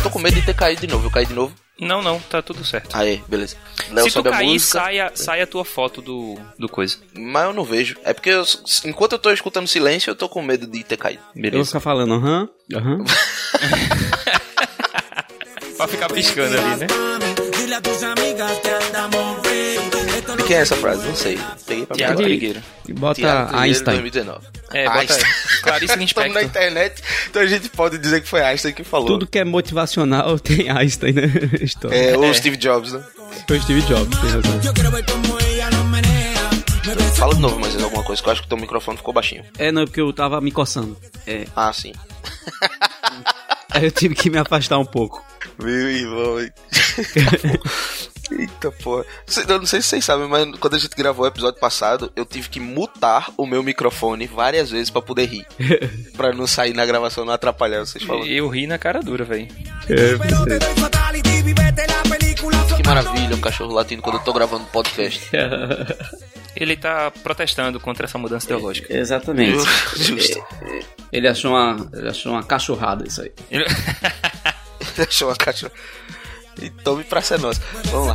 Eu tô com medo de ter caído de novo. Eu caí de novo. Não, não, tá tudo certo. Aí, beleza. Léo Se tu sobe a cair, música. sai a, sai a tua foto do, do coisa. Mas eu não vejo. É porque eu- enquanto eu tô escutando silêncio, eu tô com medo de ter caído. Eu vou Beleza. ficar falando, aham, aham. Pra ficar piscando ali, né? De quem é essa frase? Não sei. Peguei pra Tiago. Trigueiro. E Bota Tiago Einstein. 2019. É, bota Einstein. Clarice Estamos na Lispector. internet, então a gente pode dizer que foi Einstein que falou. Tudo que é motivacional tem Einstein, né? História. É, o É. Steve Jobs, né? Foi o Steve Jobs, tem razão. Fala de novo, mas alguma coisa, que eu acho que o teu microfone ficou baixinho. É, não, é porque eu tava me coçando. É, Ah, sim. aí eu tive que me afastar um pouco. Meu irmão. Eita porra. Eu não sei se vocês sabem, mas quando a gente gravou o episódio passado, eu tive que mutar o meu microfone várias vezes pra poder rir. pra não sair na gravação, não atrapalhar vocês falando. Eu ri na cara dura, velho. É, Que maravilha, um cachorro latindo quando eu tô gravando podcast. Ele tá protestando contra essa mudança teológica. Exatamente. Justo. Ele achou uma, ele achou uma cachorrada isso aí. Ele- Achou uma cachorro. E tome pra ser nossa. Vamos lá.